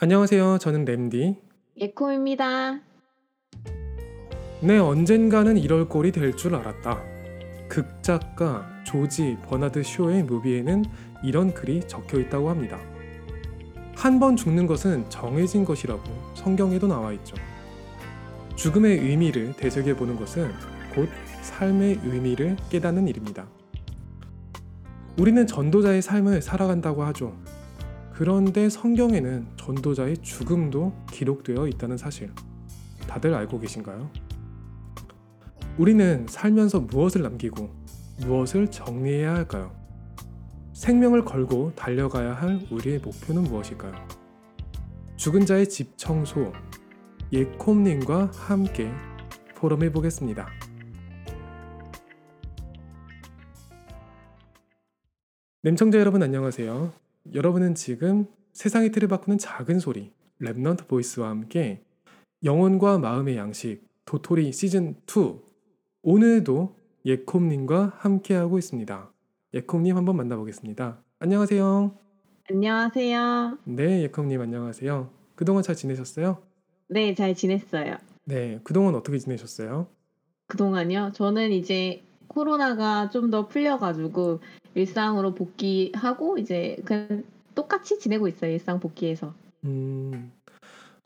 안녕하세요. 저는 램디. 예코입니다. 네, 언젠가는 이럴 꼴이 될 줄 알았다. 극작가 조지 버나드 쇼의 무비에는 이런 글이 적혀 있다고 합니다. 한 번 죽는 것은 정해진 것이라고 성경에도 나와 있죠. 죽음의 의미를 되새겨 보는 것은 곧 삶의 의미를 깨닫는 일입니다. 우리는 전도자의 삶을 살아간다고 하죠. 그런데 성경에는 전도자의 죽음도 기록되어 있다는 사실 다들 알고 계신가요? 우리는 살면서 무엇을 남기고 무엇을 정리해야 할까요? 생명을 걸고 달려가야 할 우리의 목표는 무엇일까요? 죽은 자의 집 청소 예콤님과 함께 포럼해 보겠습니다. 램청자 여러분 안녕하세요. 여러분은 지금 세상의 틀을 바꾸는 작은 소리 Remnant Voice와 함께 영혼과 마음의 양식 도토리 시즌 2 오늘도 예콤님과 함께하고 있습니다. 예콤님 한번 만나보겠습니다. 안녕하세요. 안녕하세요. 네, 예콤님 안녕하세요. 그동안 잘 지내셨어요? 네, 잘 지냈어요. 네, 그동안 어떻게 지내셨어요? 그동안요? 저는 이제 코로나가 좀 더 풀려가지고 일상으로 복귀하고 이제 그냥 똑같이 지내고 있어요. 일상 복귀해서. 음,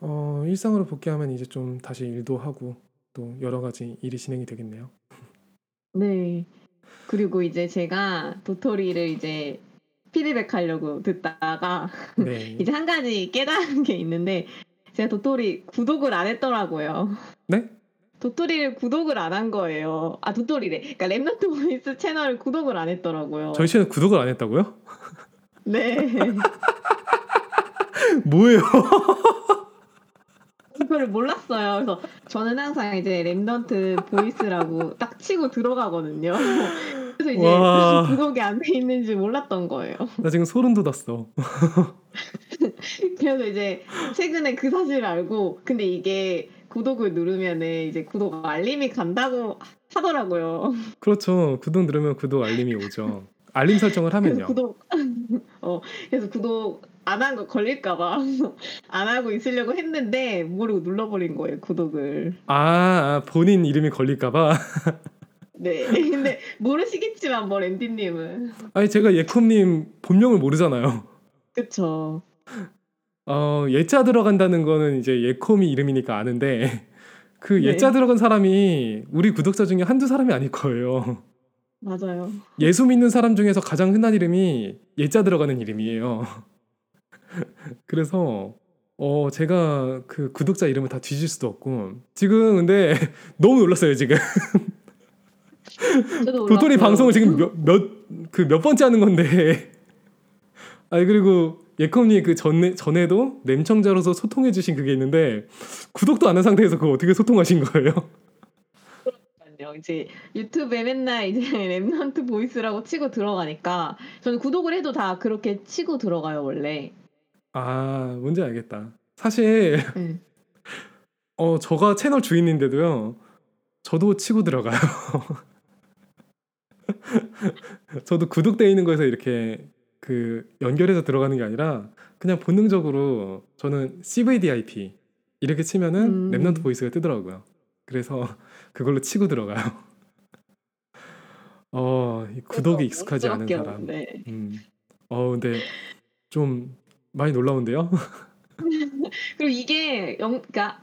어, 일상으로 복귀하면 이제 좀 다시 일도 하고 또 여러 가지 일이 진행이 되겠네요. 네. 그리고 이제 제가 도토리를 이제 피드백 하려고 듣다가 네. 이제 한 가지 깨달은 게 있는데 제가 도토리 구독을 안 했더라고요. 네? 도토리를 구독을 안 한 거예요. 아 도토리래. 그러니까 Remnant Voice 채널을 구독을 안 했더라고요. 저희 채널 구독을 안 했다고요? 네. 뭐예요? 그걸 몰랐어요. 그래서 저는 항상 이제 Remnant Voice라고 딱 치고 들어가거든요. 그래서 이제 와. 구독이 안 돼 있는지 몰랐던 거예요. 나 지금 소름 돋았어. 그래서 이제 최근에 그 사실을 알고 근데 이게 구독을 누르면은 이제 구독 알림이 간다고 하더라고요. 그렇죠. 구독 누르면 구독 알림이 오죠. 알림 설정을 하면요. 구독 어 그래서 구독 안 한 거 걸릴까봐 안 하고 있으려고 했는데 모르고 눌러버린 거예요 구독을. 아, 아, 본인 이름이 걸릴까봐. 네. 근데 모르시겠지만 뭐 랜디님은 아니 제가 예콤님 본명을 모르잖아요. 그쵸. 어, 예자 들어간다는 거는 이제 예콤이 이름이니까 아는데 그 네. 예자 들어간 사람이 우리 구독자 중에 한두 사람이 아닐 거예요. 맞아요. 예수 믿는 사람 중에서 가장 흔한 이름이 예자 들어가는 이름이에요. 그래서 어 제가 그 구독자 이름을 다 뒤질 수도 없고 지금 근데 너무 놀랐어요 지금 도토리. 방송을 지금 몇 몇 그몇 번째 하는 건데 아니 그리고 예콤님 그 전에 전에도 램청자로서 소통해 주신 그게 있는데 구독도 안 한 상태에서 그거 어떻게 소통하신 거예요? 이제 유튜브에 맨날 이제 Remnant Voice라고 치고 들어가니까 저는 구독을 해도 다 그렇게 치고 들어가요 원래. 아 뭔지 알겠다. 사실 네. 어 저가 채널 주인인데도요. 저도 치고 들어가요. 저도 구독돼 있는 거에서 이렇게 그 연결해서 들어가는 게 아니라 그냥 본능적으로 저는 CVDIP 이렇게 치면은 음. Remnant Voice가 뜨더라고요. 그래서 그걸로 치고 들어가요. 어, 이 구독이 익숙하지 않은 사람. 음. 어, 근데 좀 많이 놀라운데요? 그리고 이게 영, 그러니까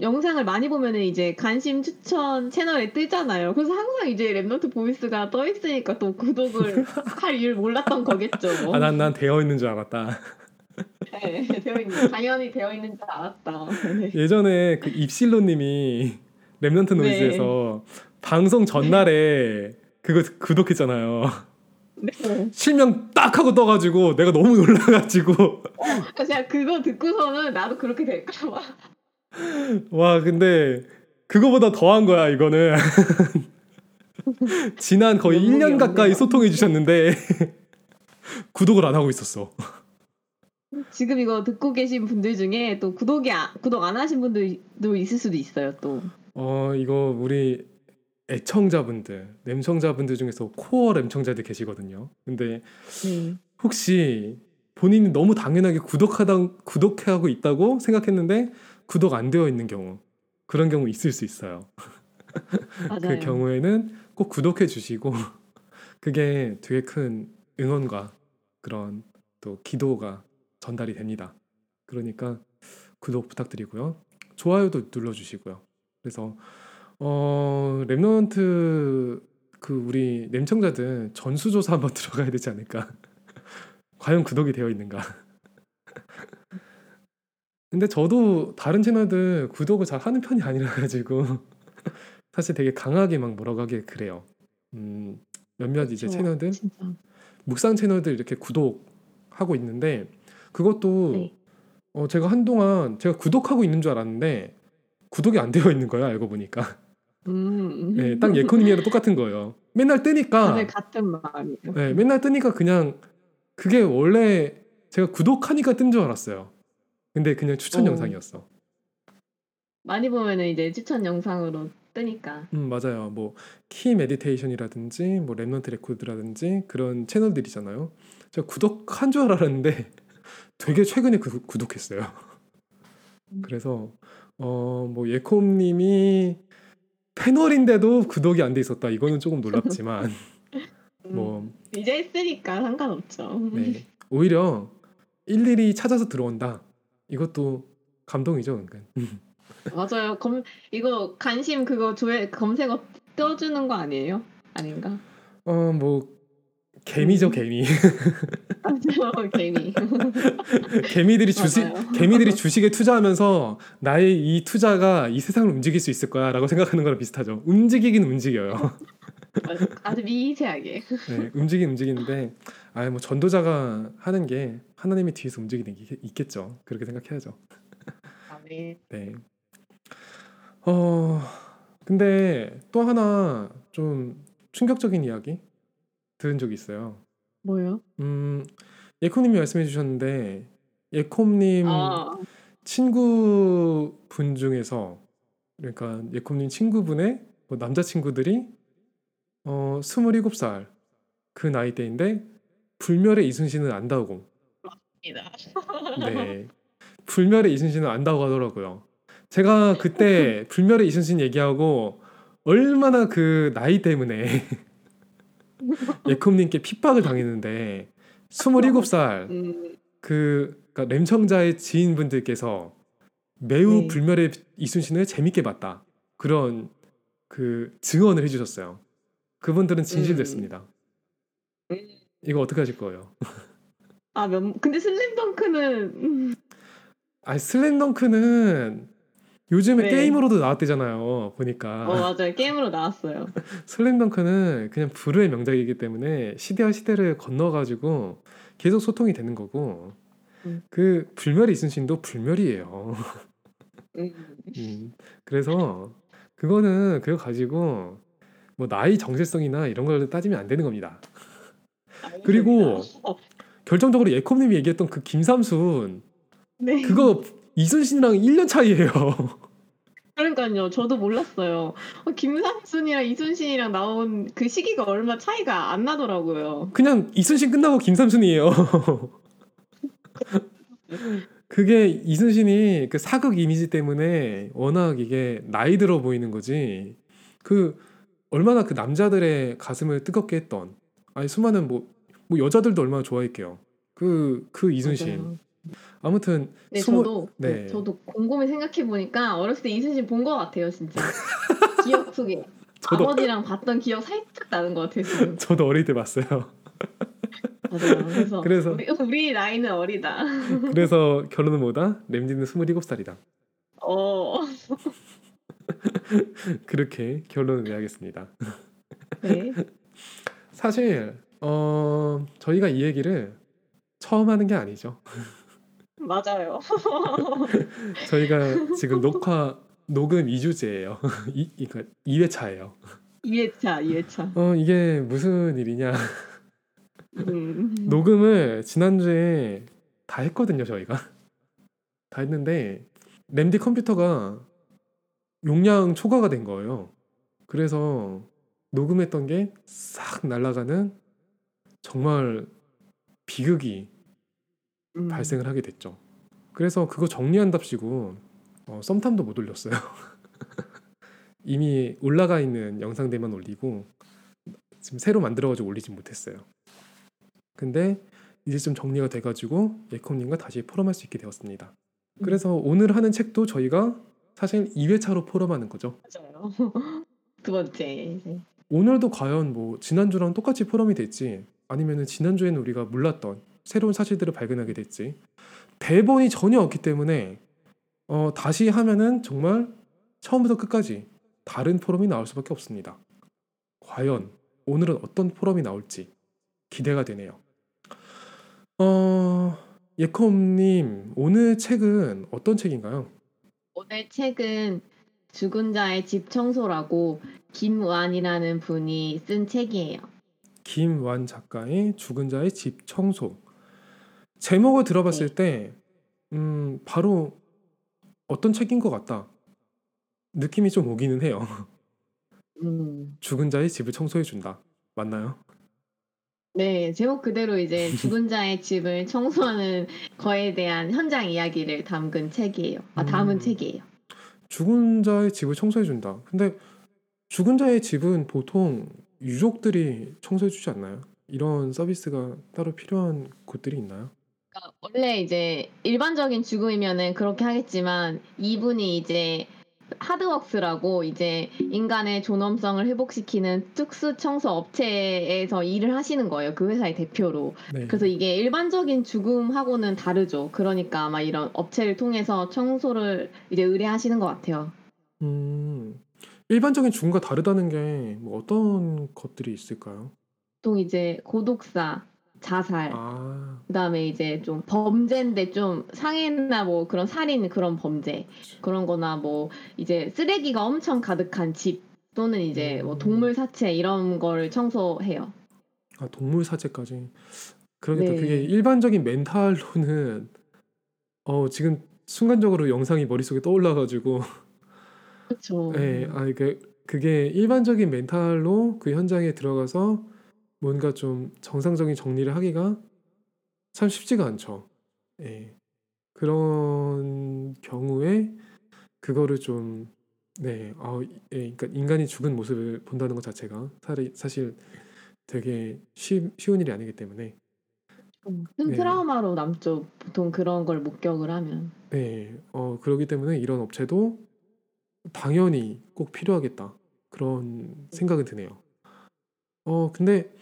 영상을 많이 보면은 이제 관심 추천 채널에 뜨잖아요. 그래서 항상 이제 Remnant Voice가 떠 있으니까 또 구독을 할 이유를 몰랐던 거겠죠. 아, 난, 난 되어 있는 줄 알았다. 네, 되어 있는, 당연히 되어 있는 줄 알았다. 네. 예전에 그 입실로님이 Remnant 네. Noise에서 방송 전날에 그거 구독했잖아요. 네. 실명 딱 하고 떠가지고 내가 너무 놀라가지고 그래서 제가 그거 듣고서는 나도 그렇게 될까 봐. 와 근데 그거보다 더한 거야 이거는 지난 거의 면목이 1년 가까이. 소통해 주셨는데 구독을 안 하고 있었어. 지금 이거 듣고 계신 분들 중에 또 구독이 아, 구독 안 하신 분들도 있을 수도 있어요. 또. 어 이거 우리 애청자분들, 램청자분들 중에서 코어 램청자들 계시거든요. 근데 네. 혹시 본인이 너무 당연하게 구독하다 구독하고 있다고 생각했는데 구독 안 되어 있는 경우 그런 경우 있을 수 있어요. 그 경우에는 꼭 구독해 주시고 그게 되게 큰 응원과 그런 또 기도가 전달이 됩니다. 그러니까 구독 부탁드리고요. 좋아요도 눌러 주시고요. 그래서 어 Remnant 그 우리 램청자들 전수조사 한번 들어가야 되지 않을까? 과연 구독이 되어 있는가? 근데 저도 다른 채널들 구독을 잘 하는 편이 아니라 가지고 사실 되게 강하게 막 뭐라고 하기 그래요. 음, 몇몇 이제 그쵸. 채널들 진짜. 묵상 채널들 이렇게 구독하고 있는데 그것도 네. 어, 제가 한동안 제가 구독하고 있는 줄 알았는데 구독이 안 되어 있는 거예요 알고 보니까 음. 네, 딱 예코님이랑 똑같은 거예요 맨날 뜨니까 다들 같은 마음이에요. 네, 맨날 뜨니까 그냥 그게 원래 제가 구독하니까 뜬 줄 알았어요 근데 그냥 추천 어. 영상이었어 많이 보면은 이제 추천 영상으로 뜨니까. 음 맞아요 뭐 Key Meditation이라든지 뭐 Remnant Record라든지 그런 채널들이잖아요 제가 구독한 줄 알았는데 되게 최근에 구, 구독했어요 음. 그래서 어뭐 예콤님이 패널인데도 구독이 안 돼 있었다 이거는 조금 놀랍지만 음. 뭐 이제 했으니까 상관없죠. 네. 오히려 일일이 찾아서 들어온다 이것도 감동이죠 그러니까. 맞아요. 검 이거 관심 그거 조회 검색어 떠주는 거 아니에요? 아닌가? 어 뭐 개미죠 음. 개미 맞아요. 괜히. 개미들이 주식. 개미들이 주식에 투자하면서 나의 이 투자가 이 세상을 움직일 수 있을 거야라고 생각하는 거랑 비슷하죠. 움직이긴 움직여요. 아주 미세하게. 네, 움직이긴 움직이는데 아뭐 전도자가 하는 게 하나님이 뒤에서 움직이는 게 있겠죠. 그렇게 생각해야죠. 아, 네. 네. 어 근데 또 하나 좀 충격적인 이야기 들은 적이 있어요. 뭐요? 음 예콤님이 말씀해 주셨는데 예콤님 아, 친구분 중에서 그러니까 예콤님 친구분의 뭐 남자친구들이 어 27살 그 나이대인데 불멸의 이순신을 안다고 입니다. 네 불멸의 이순신을 안다고 하더라고요 제가 그때 불멸의 이순신 얘기하고 얼마나 그 나이 때문에 예콤님께 핍박을 당했는데 27살 음, 그 그러니까 램청자의 지인분들께서 매우 네. 불멸의 이순신을 재밌게 봤다 그런 그 증언을 해주셨어요. 그분들은 진실됐습니다. 음. 이거 어떻게 하실 거예요? 아, 면, 근데 슬램덩크는 음, 아 슬램덩크는 요즘에 네. 게임으로도 나왔대잖아요. 보니까 어 맞아요. 게임으로 나왔어요. 슬램덩크는 그냥 불후의 명작이기 때문에 시대와 시대를 건너가지고 계속 소통이 되는 거고 음. 그 불멸의 이순신도 불멸이에요. 음. 음, 그래서 그거는 그거 가지고 뭐 나이 정체성이나 이런 걸 따지면 안 되는 겁니다. 그리고 어, 결정적으로 예콤님이 얘기했던 그 김삼순 네. 그거 이순신이랑 1년 차이예요. 그러니까요. 저도 몰랐어요. 어, 김삼순이랑 이순신이랑 나온 그 시기가 얼마 차이가 안 나더라고요. 그냥 이순신 끝나고 김삼순이에요. 그게 이순신이 그 사극 이미지 때문에 워낙 이게 나이 들어 보이는 거지. 그 얼마나 그 남자들의 가슴을 뜨겁게 했던 아니 수많은 뭐, 뭐 여자들도 얼마나 좋아했게요. 그그 이순신. 맞아요. 아무튼 네, 스무- 저도 네. 네, 저도 곰곰이 생각해 보니까 어렸을 때 이순신 본 것 같아요, 진짜. 기억 속에 저도 아버지랑 봤던 기억 살짝 나는 것 같아요. 지금. 저도 어릴 때 봤어요. 맞아요. 그래서, 그래서- 우리, 우리 나이는 어리다. 그래서 결론은 뭐다? 램디는 27살이다. 어, 그렇게 결론을 내야겠습니다. 네. 사실 어 저희가 이 얘기를 처음 하는 게 아니죠. 맞아요. 저희가 지금 녹화 녹음 2주째예요. 이 그러니까 2회차예요. 2회차, 2회차. 어 이게 무슨 일이냐? 음. 녹음을 지난주에 다 했거든요, 저희가. 다 했는데 램디 컴퓨터가 용량 초과가 된 거예요. 그래서 녹음했던 게 싹 날아가는 정말 비극이 음. 발생을 하게 됐죠. 그래서 그거 정리한답시고 어, 썸탐도 못 올렸어요. 이미 올라가 있는 영상들만 올리고 지금 새로 만들어가지고 올리진 못했어요. 근데 이제 좀 정리가 돼가지고 예컴님과 다시 포럼할 수 있게 되었습니다. 그래서 오늘 하는 책도 저희가 사실 2회차로 포럼하는 거죠. 맞아요. 두 번째. 오늘도 과연 뭐 지난주랑 똑같이 포럼이 될지 아니면은 지난주에는 우리가 몰랐던 새로운 사실들을 발견하게 될지 대본이 전혀 없기 때문에 어, 다시 하면은 정말 처음부터 끝까지 다른 포럼이 나올 수밖에 없습니다. 과연 오늘은 어떤 포럼이 나올지 기대가 되네요. 어, 예컴님 오늘 책은 어떤 책인가요? 오늘 책은 죽은 자의 집 청소라고 김완이라는 분이 쓴 책이에요. 김완 작가의 죽은 자의 집 청소. 제목을 들어봤을 때, 음, 바로 어떤 책인 것 같다. 느낌이 좀 오기는 해요. 음. 죽은 자의 집을 청소해 준다. 맞나요? 네, 제목 그대로 이제 죽은 자의 집을 청소하는 거에 대한 현장 이야기를 담근 책이에요. 아, 담은 음. 책이에요. 죽은 자의 집을 청소해준다. 근데 죽은 자의 집은 보통 유족들이 청소해주지 않나요? 이런 서비스가 따로 필요한 곳들이 있나요? 그러니까 원래 이제 일반적인 죽음이면은 그렇게 하겠지만 이분이 이제 하드웍스라고 이제 인간의 존엄성을 회복시키는 특수 청소 업체에서 일을 하시는 거예요. 그 회사의 대표로. 네. 그래서 이게 일반적인 죽음하고는 다르죠. 그러니까 아마 이런 업체를 통해서 청소를 이제 의뢰하시는 것 같아요. 음, 일반적인 죽음과 다르다는 게 뭐 어떤 것들이 있을까요? 보통 이제 고독사, 자살, 아, 그다음에 이제 좀 범죄인데 좀 상해나 뭐 그런 살인 그런 범죄 그런 거나 뭐 이제 쓰레기가 엄청 가득한 집 또는 이제 뭐 음. 동물 사체 이런 걸 청소해요. 아, 동물 사체까지. 그러겠다. 네. 그게 일반적인 멘탈로는 어, 지금 순간적으로 영상이 머릿속에 떠올라가지고 그렇죠. 예, 아, 그 그게 일반적인 멘탈로 그 현장에 들어가서 뭔가 좀 정상적인 정리를 하기가 참 쉽지가 않죠. 예. 그런 경우에 그거를 좀 네, 아, 예, 그러니까 인간이 죽은 모습을 본다는 것 자체가 사실 되게 쉬, 쉬운 일이 아니기 때문에 음, 큰 네. 트라우마로 남죠. 보통 그런 걸 목격을 하면. 네, 어, 그러기 때문에 이런 업체도 당연히 꼭 필요하겠다. 그런 생각은 드네요. 어, 근데,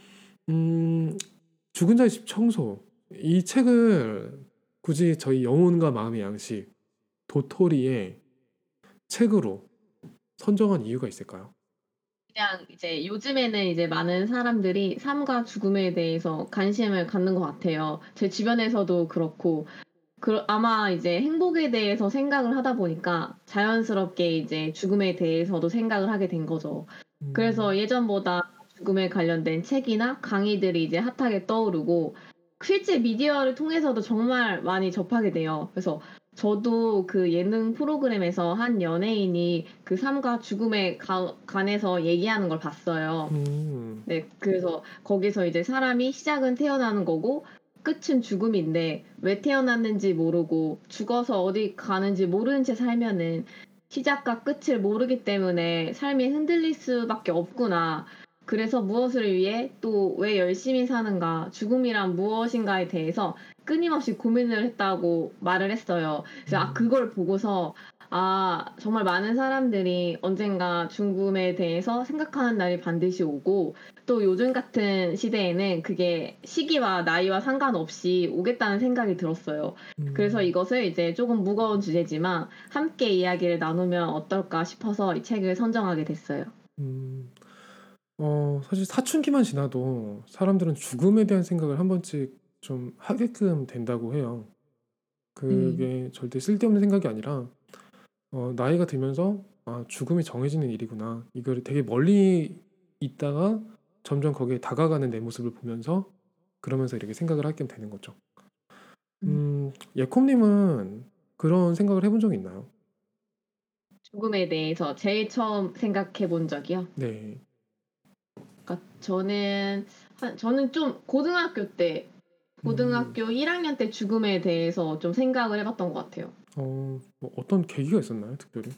음, 죽은 자의 집 청소. 이 책을 굳이 저희 영혼과 마음의 양식, 도토리의 책으로 선정한 이유가 있을까요? 그냥 이제 요즘에는 이제 많은 사람들이 삶과 죽음에 대해서 관심을 갖는 것 같아요. 제 주변에서도 그렇고, 그, 아마 이제 행복에 대해서 생각을 하다 보니까 자연스럽게 이제 죽음에 대해서도 생각을 하게 된 거죠. 음, 그래서 예전보다 죽음에 관련된 책이나 강의들이 이제 핫하게 떠오르고, 실제 미디어를 통해서도 정말 많이 접하게 돼요. 그래서 저도 그 예능 프로그램에서 한 연예인이 그 삶과 죽음에 가- 관해서 얘기하는 걸 봤어요. 음, 네, 그래서 거기서 이제 사람이 시작은 태어나는 거고 끝은 죽음인데 왜 태어났는지 모르고 죽어서 어디 가는지 모르는 채 살면은 시작과 끝을 모르기 때문에 삶이 흔들릴 수밖에 없구나. 그래서 무엇을 위해 또 왜 열심히 사는가, 죽음이란 무엇인가에 대해서 끊임없이 고민을 했다고 말을 했어요. 그래서 아, 그걸 보고서 아, 정말 많은 사람들이 언젠가 죽음에 대해서 생각하는 날이 반드시 오고 또 요즘 같은 시대에는 그게 시기와 나이와 상관없이 오겠다는 생각이 들었어요. 음, 그래서 이것을 이제 조금 무거운 주제지만 함께 이야기를 나누면 어떨까 싶어서 이 책을 선정하게 됐어요. 음, 어, 사실 사춘기만 지나도 사람들은 죽음에 대한 생각을 한 번씩 좀 하게끔 된다고 해요. 그게 절대 쓸데없는 생각이 아니라 어, 나이가 들면서 아, 죽음이 정해지는 일이구나. 이걸 되게 멀리 있다가 점점 거기에 다가가는 내 모습을 보면서 그러면서 이렇게 생각을 하게 되는 거죠. 음, 예콤님은 그런 생각을 해본 적 있나요? 죽음에 대해서 제일 처음 생각해 본 적이요. 네. 그러니까 저는 한, 저는 좀 고등학교 때 고등학교 1학년 때 죽음에 대해서 좀 생각을 해봤던 것 같아요. 어, 뭐 어떤 계기가 있었나요, 특별히?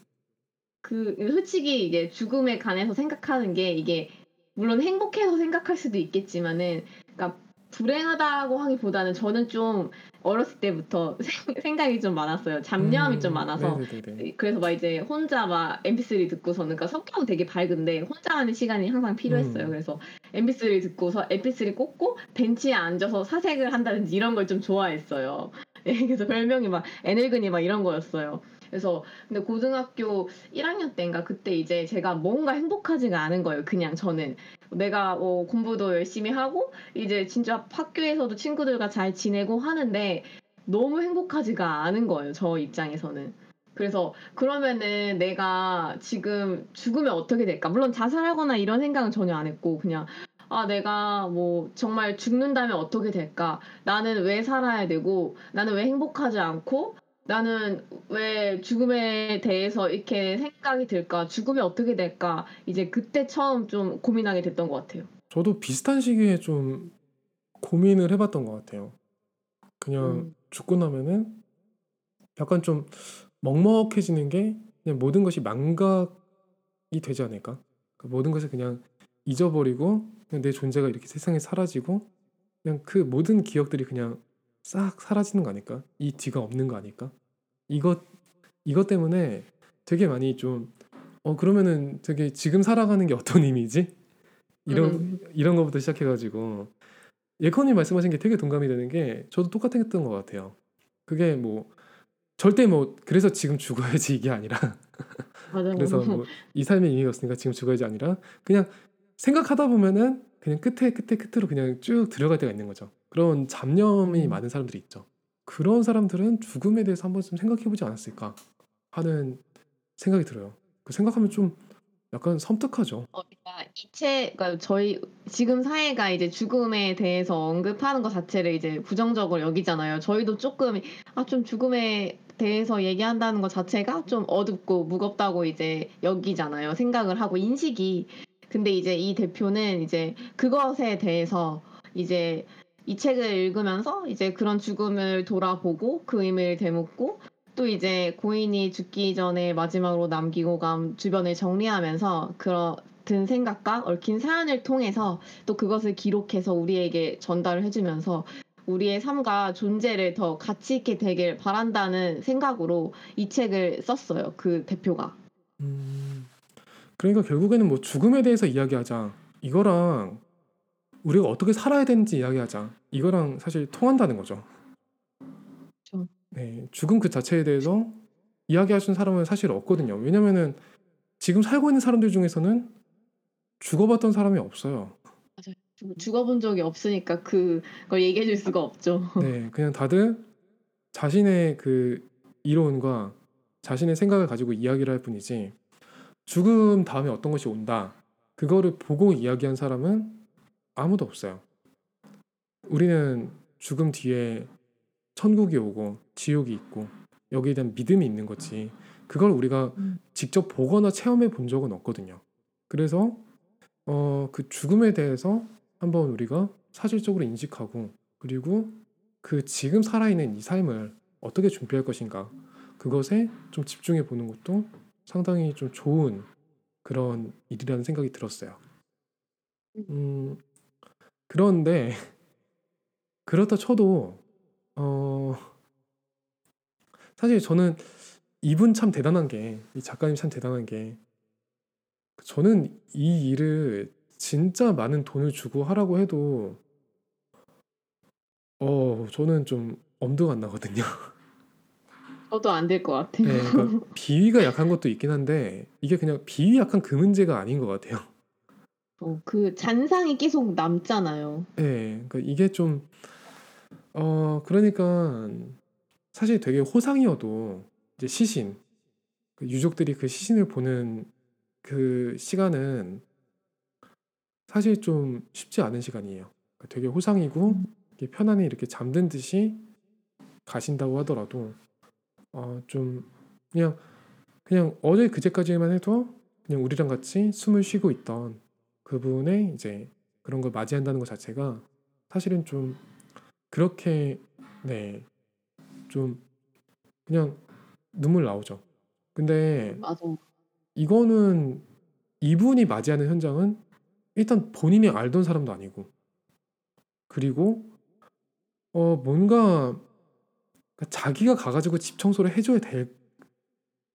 그 솔직히 이게 죽음에 관해서 생각하는 게 이게 물론 행복해서 생각할 수도 있겠지만은 그러니까 불행하다고 하기보다는 저는 좀 어렸을 때부터 생각이 좀 많았어요. 잡념이 음, 좀 많아서 네네네. 그래서 막 이제 혼자 막 MP3 듣고서는 그러니까 성격은 되게 밝은데 혼자 하는 시간이 항상 필요했어요. 음. 그래서 MP3 듣고서 MP3 꽂고 벤치에 앉아서 사색을 한다든지 이런 걸 좀 좋아했어요. 예, 그래서 별명이 막 애늙은이 막 이런 거였어요. 그래서 근데 고등학교 1학년 때인가 그때 이제 제가 뭔가 행복하지가 않은 거예요. 그냥 저는 내가 뭐 공부도 열심히 하고 이제 진짜 학교에서도 친구들과 잘 지내고 하는데 너무 행복하지가 않은 거예요. 저 입장에서는. 그래서 그러면은 내가 지금 죽으면 어떻게 될까? 물론 자살하거나 이런 생각은 전혀 안 했고 그냥 아 내가 뭐 정말 죽는다면 어떻게 될까? 나는 왜 살아야 되고 나는 왜 행복하지 않고 나는 왜 죽음에 대해서 이렇게 생각이 들까? 죽음이 어떻게 될까? 이제 그때 처음 좀 고민하게 됐던 것 같아요. 저도 비슷한 시기에 좀 고민을 해봤던 것 같아요. 그냥 음. 죽고 나면은 약간 좀 먹먹해지는 게 그냥 모든 것이 망각이 되지 않을까? 그 모든 것을 그냥 잊어버리고 그냥 내 존재가 이렇게 세상에 사라지고 그냥 그 모든 기억들이 그냥 싹 사라지는 거 아닐까? 이 뒤가 없는 거 아닐까? 이것 이것 때문에 되게 많이 좀 어 그러면은 되게 지금 살아가는 게 어떤 의미지? 이런 음. 이런 거부터 시작해가지고 예컨님 말씀하신 게 되게 동감이 되는 게 저도 똑같았던 것 같아요. 그게 뭐 절대 뭐 그래서 지금 죽어야지 이게 아니라. 그래서 뭐 이 삶의 의미가 없으니까 지금 죽어야지 아니라 그냥 생각하다 보면은 그냥 끝에 끝에 끝으로 그냥 쭉 들어갈 때가 있는 거죠. 그런 잡념이 음. 많은 사람들이 있죠. 그런 사람들은 죽음에 대해서 한 번쯤 생각해보지 않았을까 하는 생각이 들어요. 그 생각하면 좀 약간 섬뜩하죠. 어, 그러니까 이체, 그러니까 저희 지금 사회가 이제 죽음에 대해서 언급하는 것 자체를 이제 부정적으로 여기잖아요. 저희도 조금 아 좀 죽음에 대해서 얘기한다는 것 자체가 좀 어둡고 무겁다고 이제 여기잖아요. 생각을 하고 인식이. 근데 이제 이 대표는 이제 그것에 대해서 이제 이 책을 읽으면서 이제 그런 죽음을 돌아보고 그 의미를 되묻고 또 이제 고인이 죽기 전에 마지막으로 남기고 간 주변을 정리하면서 그런 든 생각과 얽힌 사연을 통해서 또 그것을 기록해서 우리에게 전달을 해주면서 우리의 삶과 존재를 더 가치 있게 되길 바란다는 생각으로 이 책을 썼어요. 그 대표가. 음, 그러니까 결국에는 뭐 죽음에 대해서 이야기하자. 이거랑 우리가 어떻게 살아야 되는지 이야기하자. 이거랑 사실 통한다는 거죠. 네, 죽음 그 자체에 대해서 이야기하시는 사람은 사실 없거든요. 왜냐면은 지금 살고 있는 사람들 중에서는 죽어봤던 사람이 없어요. 죽- 죽어본 적이 없으니까 그걸 얘기해 줄 수가 없죠. 네, 그냥 다들 자신의 그 이론과 자신의 생각을 가지고 이야기를 할 뿐이지 죽음 다음에 어떤 것이 온다. 그거를 보고 이야기한 사람은 아무도 없어요. 우리는 죽음 뒤에 천국이 오고 지옥이 있고 여기에 대한 믿음이 있는 거지. 그걸 우리가 음. 직접 보거나 체험해 본 적은 없거든요. 그래서 어, 그 죽음에 대해서 한번 우리가 사실적으로 인식하고 그리고 그 지금 살아있는 이 삶을 어떻게 준비할 것인가 그것에 좀 집중해 보는 것도 상당히 좀 좋은 그런 일이라는 생각이 들었어요. 음, 그런데 그렇다 쳐도 어, 사실 저는 이분 참 대단한 게 이 작가님 참 대단한 게 저는 이 일을 진짜 많은 돈을 주고 하라고 해도 어 저는 좀 엄두가 안 나거든요. 저도 안 될 것 같아요. 네, 그러니까 비위가 약한 것도 있긴 한데 이게 그냥 비위 약한 그 문제가 아닌 것 같아요. 어, 그 잔상이 계속 남잖아요. 네, 그러니까 이게 좀 어 그러니까 사실 되게 호상이어도 이제 시신 그 유족들이 그 시신을 보는 그 시간은 사실 좀 쉽지 않은 시간이에요. 그러니까 되게 호상이고 음. 편안히 이렇게 잠든 듯이 가신다고 하더라도 어 좀 그냥 그냥 어제 그제까지만 해도 그냥 우리랑 같이 숨을 쉬고 있던 그분의 이제 그런 걸 맞이한다는 것 자체가 사실은 좀 그렇게 네 좀 그냥 눈물 나오죠. 근데 맞아. 이거는 이분이 맞이하는 현장은 일단 본인이 알던 사람도 아니고 그리고 어 뭔가 그러니까 자기가 가가지고 집 청소를 해줘야 될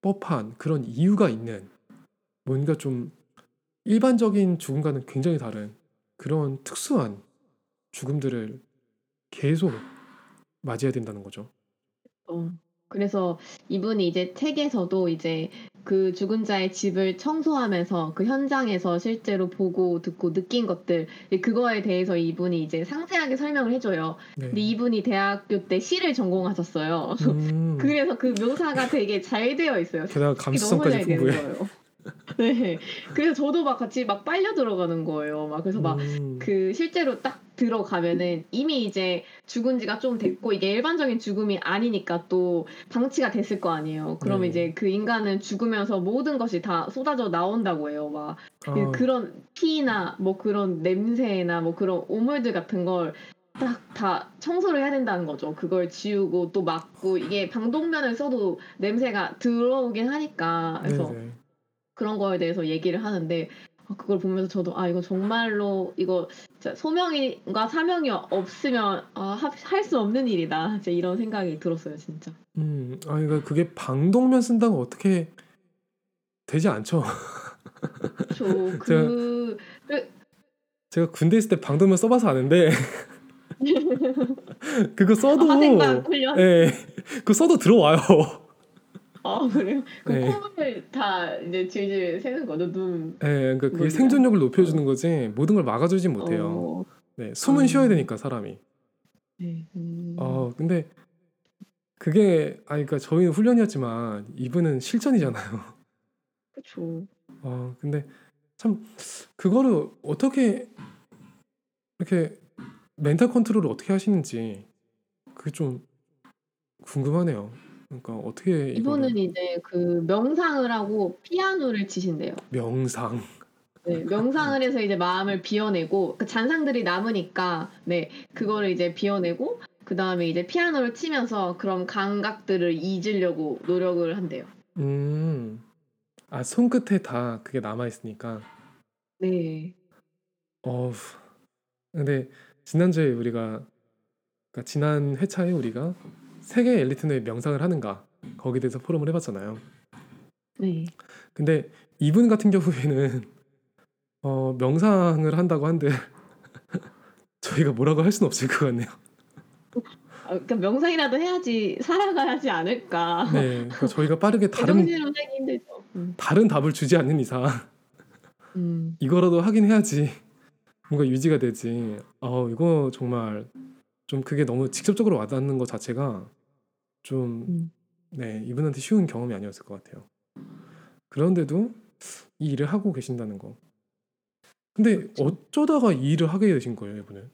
법한 그런 이유가 있는 뭔가 좀 일반적인 죽음과는 굉장히 다른 그런 특수한 죽음들을 계속 맞이해야 된다는 거죠. 어. 그래서 이분이 이제 책에서도 이제 그 죽은 자의 집을 청소하면서 그 현장에서 실제로 보고 듣고 느낀 것들 그거에 대해서 이분이 이제 상세하게 설명을 해줘요. 네. 근데 이분이 대학교 때 시를 전공하셨어요. 음, 그래서 그 묘사가 되게 잘 되어 있어요. 게다가 너무 감수성까지 잘 되는 풍부해. 거예요. 네. 그래서 저도 막 같이 막 빨려 들어가는 거예요. 막 그래서 막 음, 그 실제로 딱 들어가면은 이미 이제 죽은 지가 좀 됐고 이게 일반적인 죽음이 아니니까 또 방치가 됐을 거 아니에요. 그러면 네. 이제 그 인간은 죽으면서 모든 것이 다 쏟아져 나온다고 해요. 막 그- 아, 그런 피나 뭐 그런 냄새나 뭐 그런 오물들 같은 걸 딱다 청소를 해야 된다는 거죠. 그걸 지우고 또 막고 이게 방독면을 써도 냄새가 들어오긴 하니까 그래서 네네. 그런 거에 대해서 얘기를 하는데 아, 그걸 보면서 저도 아 이거 정말로 이거 소명과 사명이 없으면 아, 할수 없는 일이다. 진짜 이런 생각이 들었어요, 진짜. 음, 아, 그러니까 그게 방독면 쓴다고 어떻게 되지 않죠. 저 그, 그 제가 군대 있을 때 방독면 써봐서 아는데 그거 써도 훈련. 예, 그거 써도 들어와요. 아 그래요? 그 네. 콧물 다 이제 질질 새는 거죠, 눈. 예, 그러니까 그게? 생존력을 높여주는 거지 모든 걸 막아주진 못해요. 어, 네, 숨은 음. 쉬어야 되니까 사람이. 네. 음. 어, 근데 그게 아, 그러니까 저희는 훈련이었지만 이분은 실전이잖아요. 그렇죠. 어, 근데 참 그거를 어떻게 이렇게 멘탈 컨트롤을 어떻게 하시는지 그게 좀 궁금하네요. 그러니까 어떻게 이분은 이거를 이제 그 명상을 하고 피아노를 치신대요. 명상. 네, 명상을 해서 이제 마음을 비워내고 그 잔상들이 남으니까 네 그거를 이제 비워내고 그 다음에 이제 피아노를 치면서 그런 감각들을 잊으려고 노력을 한대요. 음. 아, 손끝에 다 그게 남아 있으니까. 네, 어우. 근데 지난주에 우리가 그러니까 지난 회차에 우리가 세계 엘리트는 명상을 하는가 거기에 대해서 포럼을 해봤잖아요. 네, 근데 이분 같은 경우에는 어, 명상을 한다고 한들 저희가 뭐라고 할 수는 없을 것 같네요. 아, 그러니까 명상이라도 해야지 살아가야지 않을까. 네, 그러니까 저희가 빠르게 다른. 음, 다른 답을 주지 않는 이상 음, 이거라도 하긴 해야지 뭔가 유지가 되지. 어, 이거 정말 좀 그게 너무 직접적으로 와닿는 것 자체가 좀 음. 네, 이분한테 쉬운 경험이 아니었을 것 같아요. 그런데도 이 일을 하고 계신다는 거. 근데 그쵸. 어쩌다가 이 일을 하게 되신 거예요, 이분은?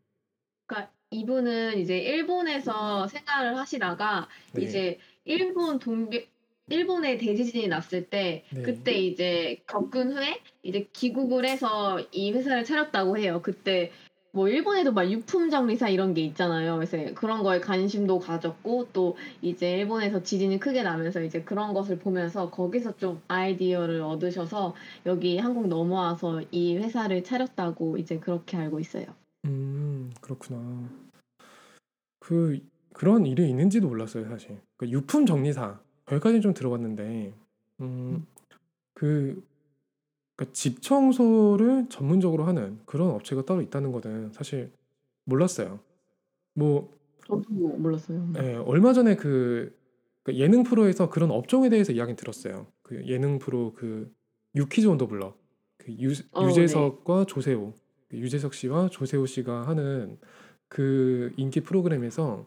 그러니까 이분은 이제 일본에서 생활을 하시다가 네. 이제 일본 동계 일본에 대지진이 났을 때 네. 그때 이제 겪은 후에 이제 귀국을 해서 이 회사를 차렸다고 해요. 그때 뭐 일본에도 막 유품 정리사 이런 게 있잖아요. 그래서 그런 거에 관심도 가졌고 또 이제 일본에서 지진이 크게 나면서 이제 그런 것을 보면서 거기서 좀 아이디어를 얻으셔서 여기 한국 넘어와서 이 회사를 차렸다고 이제 그렇게 알고 있어요. 음, 그렇구나. 그 그런 일이 있는지도 몰랐어요, 사실. 그 유품 정리사 거기까지는 좀 들어봤는데, 음, 그 그러니까 집 청소를 전문적으로 하는 그런 업체가 따로 있다는 거는 사실 몰랐어요. 뭐 저도 몰랐어요. 예, 얼마 전에 그, 그 예능 프로에서 그런 업종에 대해서 이야기 들었어요. 그 예능 프로 그 유키즈 온더 블럭 그 유, 어, 유재석과 조세호 그 유재석 씨와 조세호 씨가 하는 그 인기 프로그램에서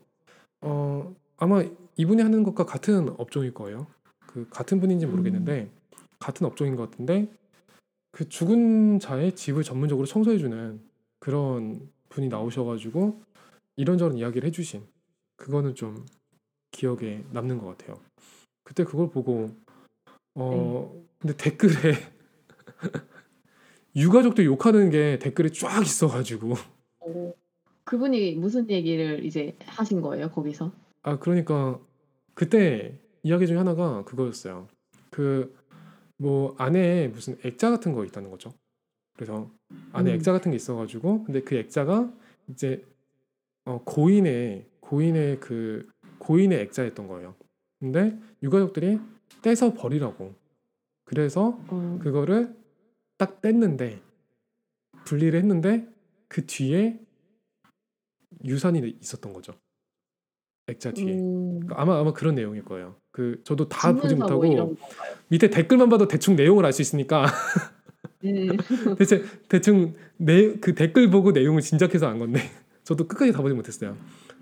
어 아마 이분이 하는 것과 같은 업종일 거예요. 그 같은 분인지 모르겠는데 같은 업종인 것 같은데 그 죽은 자의 집을 전문적으로 청소해주는 그런 분이 나오셔가지고 이런저런 이야기를 해주신 그거는 좀 기억에 남는 것 같아요. 그때 그걸 보고 어 근데 댓글에 유가족들 욕하는 게 댓글에 쫙 있어가지고 어, 그분이 무슨 얘기를 이제 하신 거예요 거기서? 아 그러니까 그때 이야기 중에 하나가 그거였어요. 그 뭐 안에 무슨 액자 같은 거 있다는 거죠. 그래서 안에 음. 액자 같은 게 있어가지고 근데 그 액자가 이제 어, 고인의 고인의 그 고인의 액자였던 거예요. 근데 유가족들이 떼서 버리라고. 그래서 어. 그거를 딱 뗐는데 분리를 했는데 그 뒤에 유산이 있었던 거죠. 액자 뒤에. 음. 아마 아마 그런 내용일 거예요. 그 저도 다 보지 못하고 뭐? 밑에 댓글만 봐도 대충 내용을 알 수 있으니까 음. 대체 대충 내 그 댓글 보고 내용을 짐작해서 안 건데 저도 끝까지 다 보지 못했어요.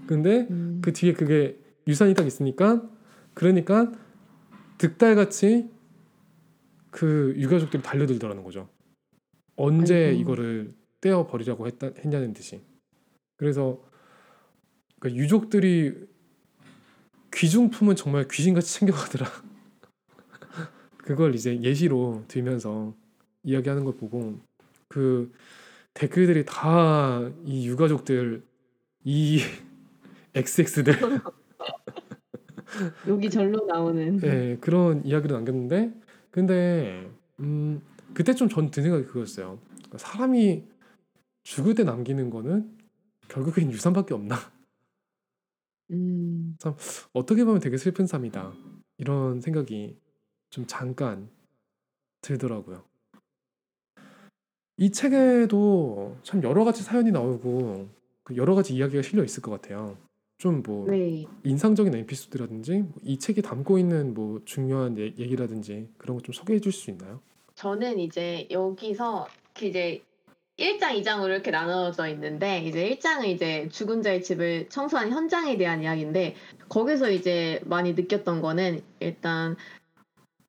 근데 음. 그 뒤에 그게 유산이 딱 있으니까 그러니까 득달같이 그 유가족들이 달려들더라는 거죠. 언제 아이고. 이거를 떼어 버리라고 했다, 했냐는 듯이. 그래서 그러니까 유족들이 귀중품은 정말 귀신같이 챙겨가더라. 그걸 이제 예시로 들면서 이야기하는 걸 보고 그 댓글들이 다 이 유가족들 이 XX들 여기 절로 나오는 네, 그런 이야기를 남겼는데 근데 음 그때 좀 전 든 생각이 그거였어요. 사람이 죽을 때 남기는 거는 결국엔 유산밖에 없나? 음. 어떻게 보면 되게 슬픈 삶이다. 이런 생각이 좀 잠깐 들더라고요. 이 책에도 참 여러 가지 사연이 나오고 그 여러 가지 이야기가 실려 있을 것 같아요. 좀뭐 네. 인상적인 에피소드라든지 뭐이 책이 담고 있는 뭐 중요한 얘- 얘기라든지 그런 거 좀 소개해 줄 수 있나요? 저는 이제 여기서 그 이제 1장, 2장으로 이렇게 나눠져 있는데 이제 1장은 이제 죽은 자의 집을 청소한 현장에 대한 이야기인데 거기서 이제 많이 느꼈던 거는 일단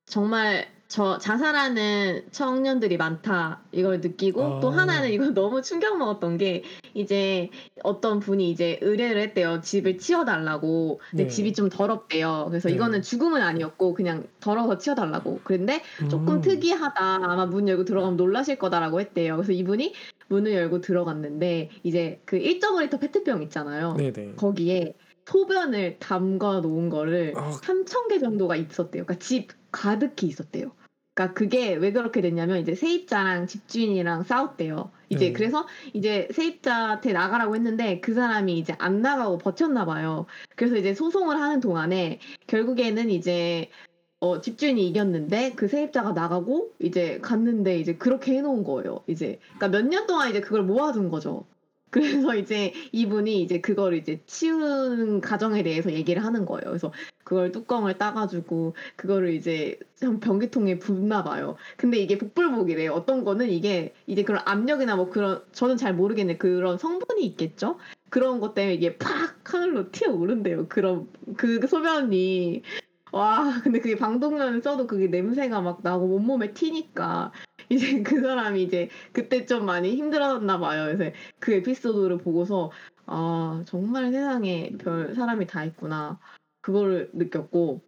정말 저 자살하는 청년들이 많다 이걸 느끼고 아. 또 하나는 이거 너무 충격 먹었던 게 이제 어떤 분이 이제 의뢰를 했대요 집을 치워달라고 근데 네. 집이 좀 더럽대요 그래서 네. 이거는 죽음은 아니었고 그냥 더러워서 치워달라고 그런데 조금 음. 특이하다. 아마 문 열고 들어가면 놀라실 거다라고 했대요. 그래서 이분이 문을 열고 들어갔는데 이제 그 1.5리터 페트병 있잖아요. 네네. 거기에 소변을 담가 놓은 거를 아. 3천 개 정도가 있었대요. 그러니까 집 가득히 있었대요. 그러니까 그게 왜 그렇게 됐냐면 이제 세입자랑 집주인이랑 싸웠대요. 이제 네. 그래서 이제 세입자한테 나가라고 했는데 그 사람이 이제 안 나가고 버텼나 봐요. 그래서 이제 소송을 하는 동안에 결국에는 이제 어, 집주인이 이겼는데 그 세입자가 나가고 이제 갔는데 이제 그렇게 해놓은 거예요. 이제 그러니까 몇 년 동안 이제 그걸 모아둔 거죠. 그래서 이제 이분이 이제 그걸 이제 치우는 과정에 대해서 얘기를 하는 거예요. 그래서 그걸 뚜껑을 따가지고 그거를 이제 한 변기통에 붓나 봐요. 근데 이게 복불복이래요. 어떤 거는 이게 이제 그런 압력이나 뭐 그런 저는 잘 모르겠는데 그런 성분이 있겠죠. 그런 것 때문에 이게 팍 하늘로 튀어 오른대요. 그런 그 소변이 와 근데 그게 방독면을 써도 그게 냄새가 막 나고 온몸에 튀니까 이제 그 사람이 이제 그때 좀 많이 힘들었나 봐요. 그래서 그 에피소드를 보고서 아 정말 세상에 별 사람이 다 있구나 그거를 느꼈고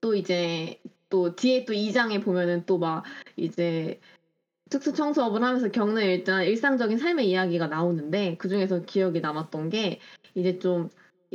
또 이제 또 뒤에 또 2장에 보면은 또 막 이제 특수 청소업을 하면서 겪는 일단 일상적인 삶의 이야기가 나오는데 그 중에서 기억이 남았던 게 이제 좀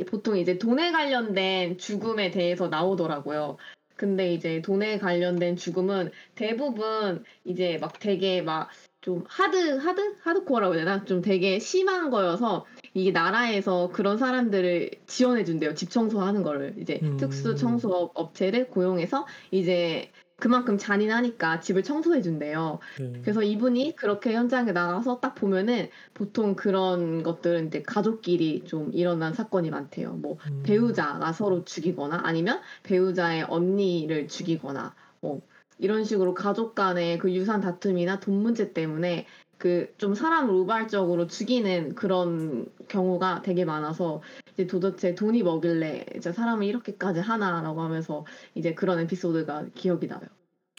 보통 이제 돈에 관련된 죽음에 대해서 나오더라고요. 근데 이제 돈에 관련된 죽음은 대부분 이제 막 되게 막 좀 하드 하드 하드코어라고 해야 되나 좀 되게 심한 거여서 이게 나라에서 그런 사람들을 지원해 준대요 집 청소하는 거를 이제 음. 특수 청소 업체를 고용해서 이제 그만큼 잔인하니까 집을 청소해 준대요 네. 그래서 이분이 그렇게 현장에 나가서 딱 보면은 보통 그런 것들은 이제 가족끼리 좀 일어난 사건이 많대요 뭐 음. 배우자가 서로 죽이거나 아니면 배우자의 언니를 죽이거나 뭐 이런 식으로 가족 간의 그 유산 다툼이나 돈 문제 때문에 그 좀 사람을 우발적으로 죽이는 그런 경우가 되게 많아서 이제 도대체 돈이 뭐길래 이제 사람을 이렇게까지 하나라고 하면서 이제 그런 에피소드가 기억이 나요.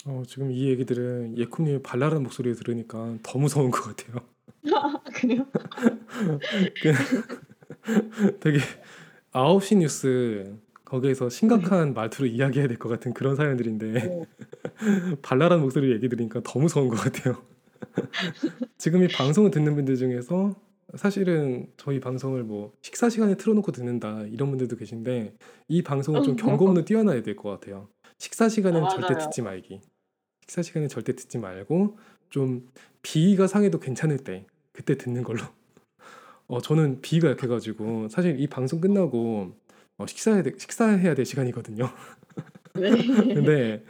어, 지금 이 얘기들은 예쿠님의 발랄한 목소리 들으니까 더 무서운 것 같아요. 그래요? 되게 9시 뉴스 거기에서 심각한 말투로 이야기해야 될 것 같은 그런 사연들인데 어. 발랄한 목소리 얘기 들으니까 더 무서운 것 같아요. 지금 이 방송을 듣는 분들 중에서 사실은 저희 방송을 뭐 식사 시간에 틀어놓고 듣는다 이런 분들도 계신데 이 방송은 좀 어. 경고문을 띄워놔야 될 것 같아요. 식사 시간엔 아, 절대. 듣지 말기. 식사 시간에 절대 듣지 말고 좀 비위가 상해도 괜찮을 때 그때 듣는 걸로. 어 저는 비위가 약해가지고 사실 이 방송 끝나고 어, 식사해야 돼, 식사해야 될 시간이거든요. 네. 근데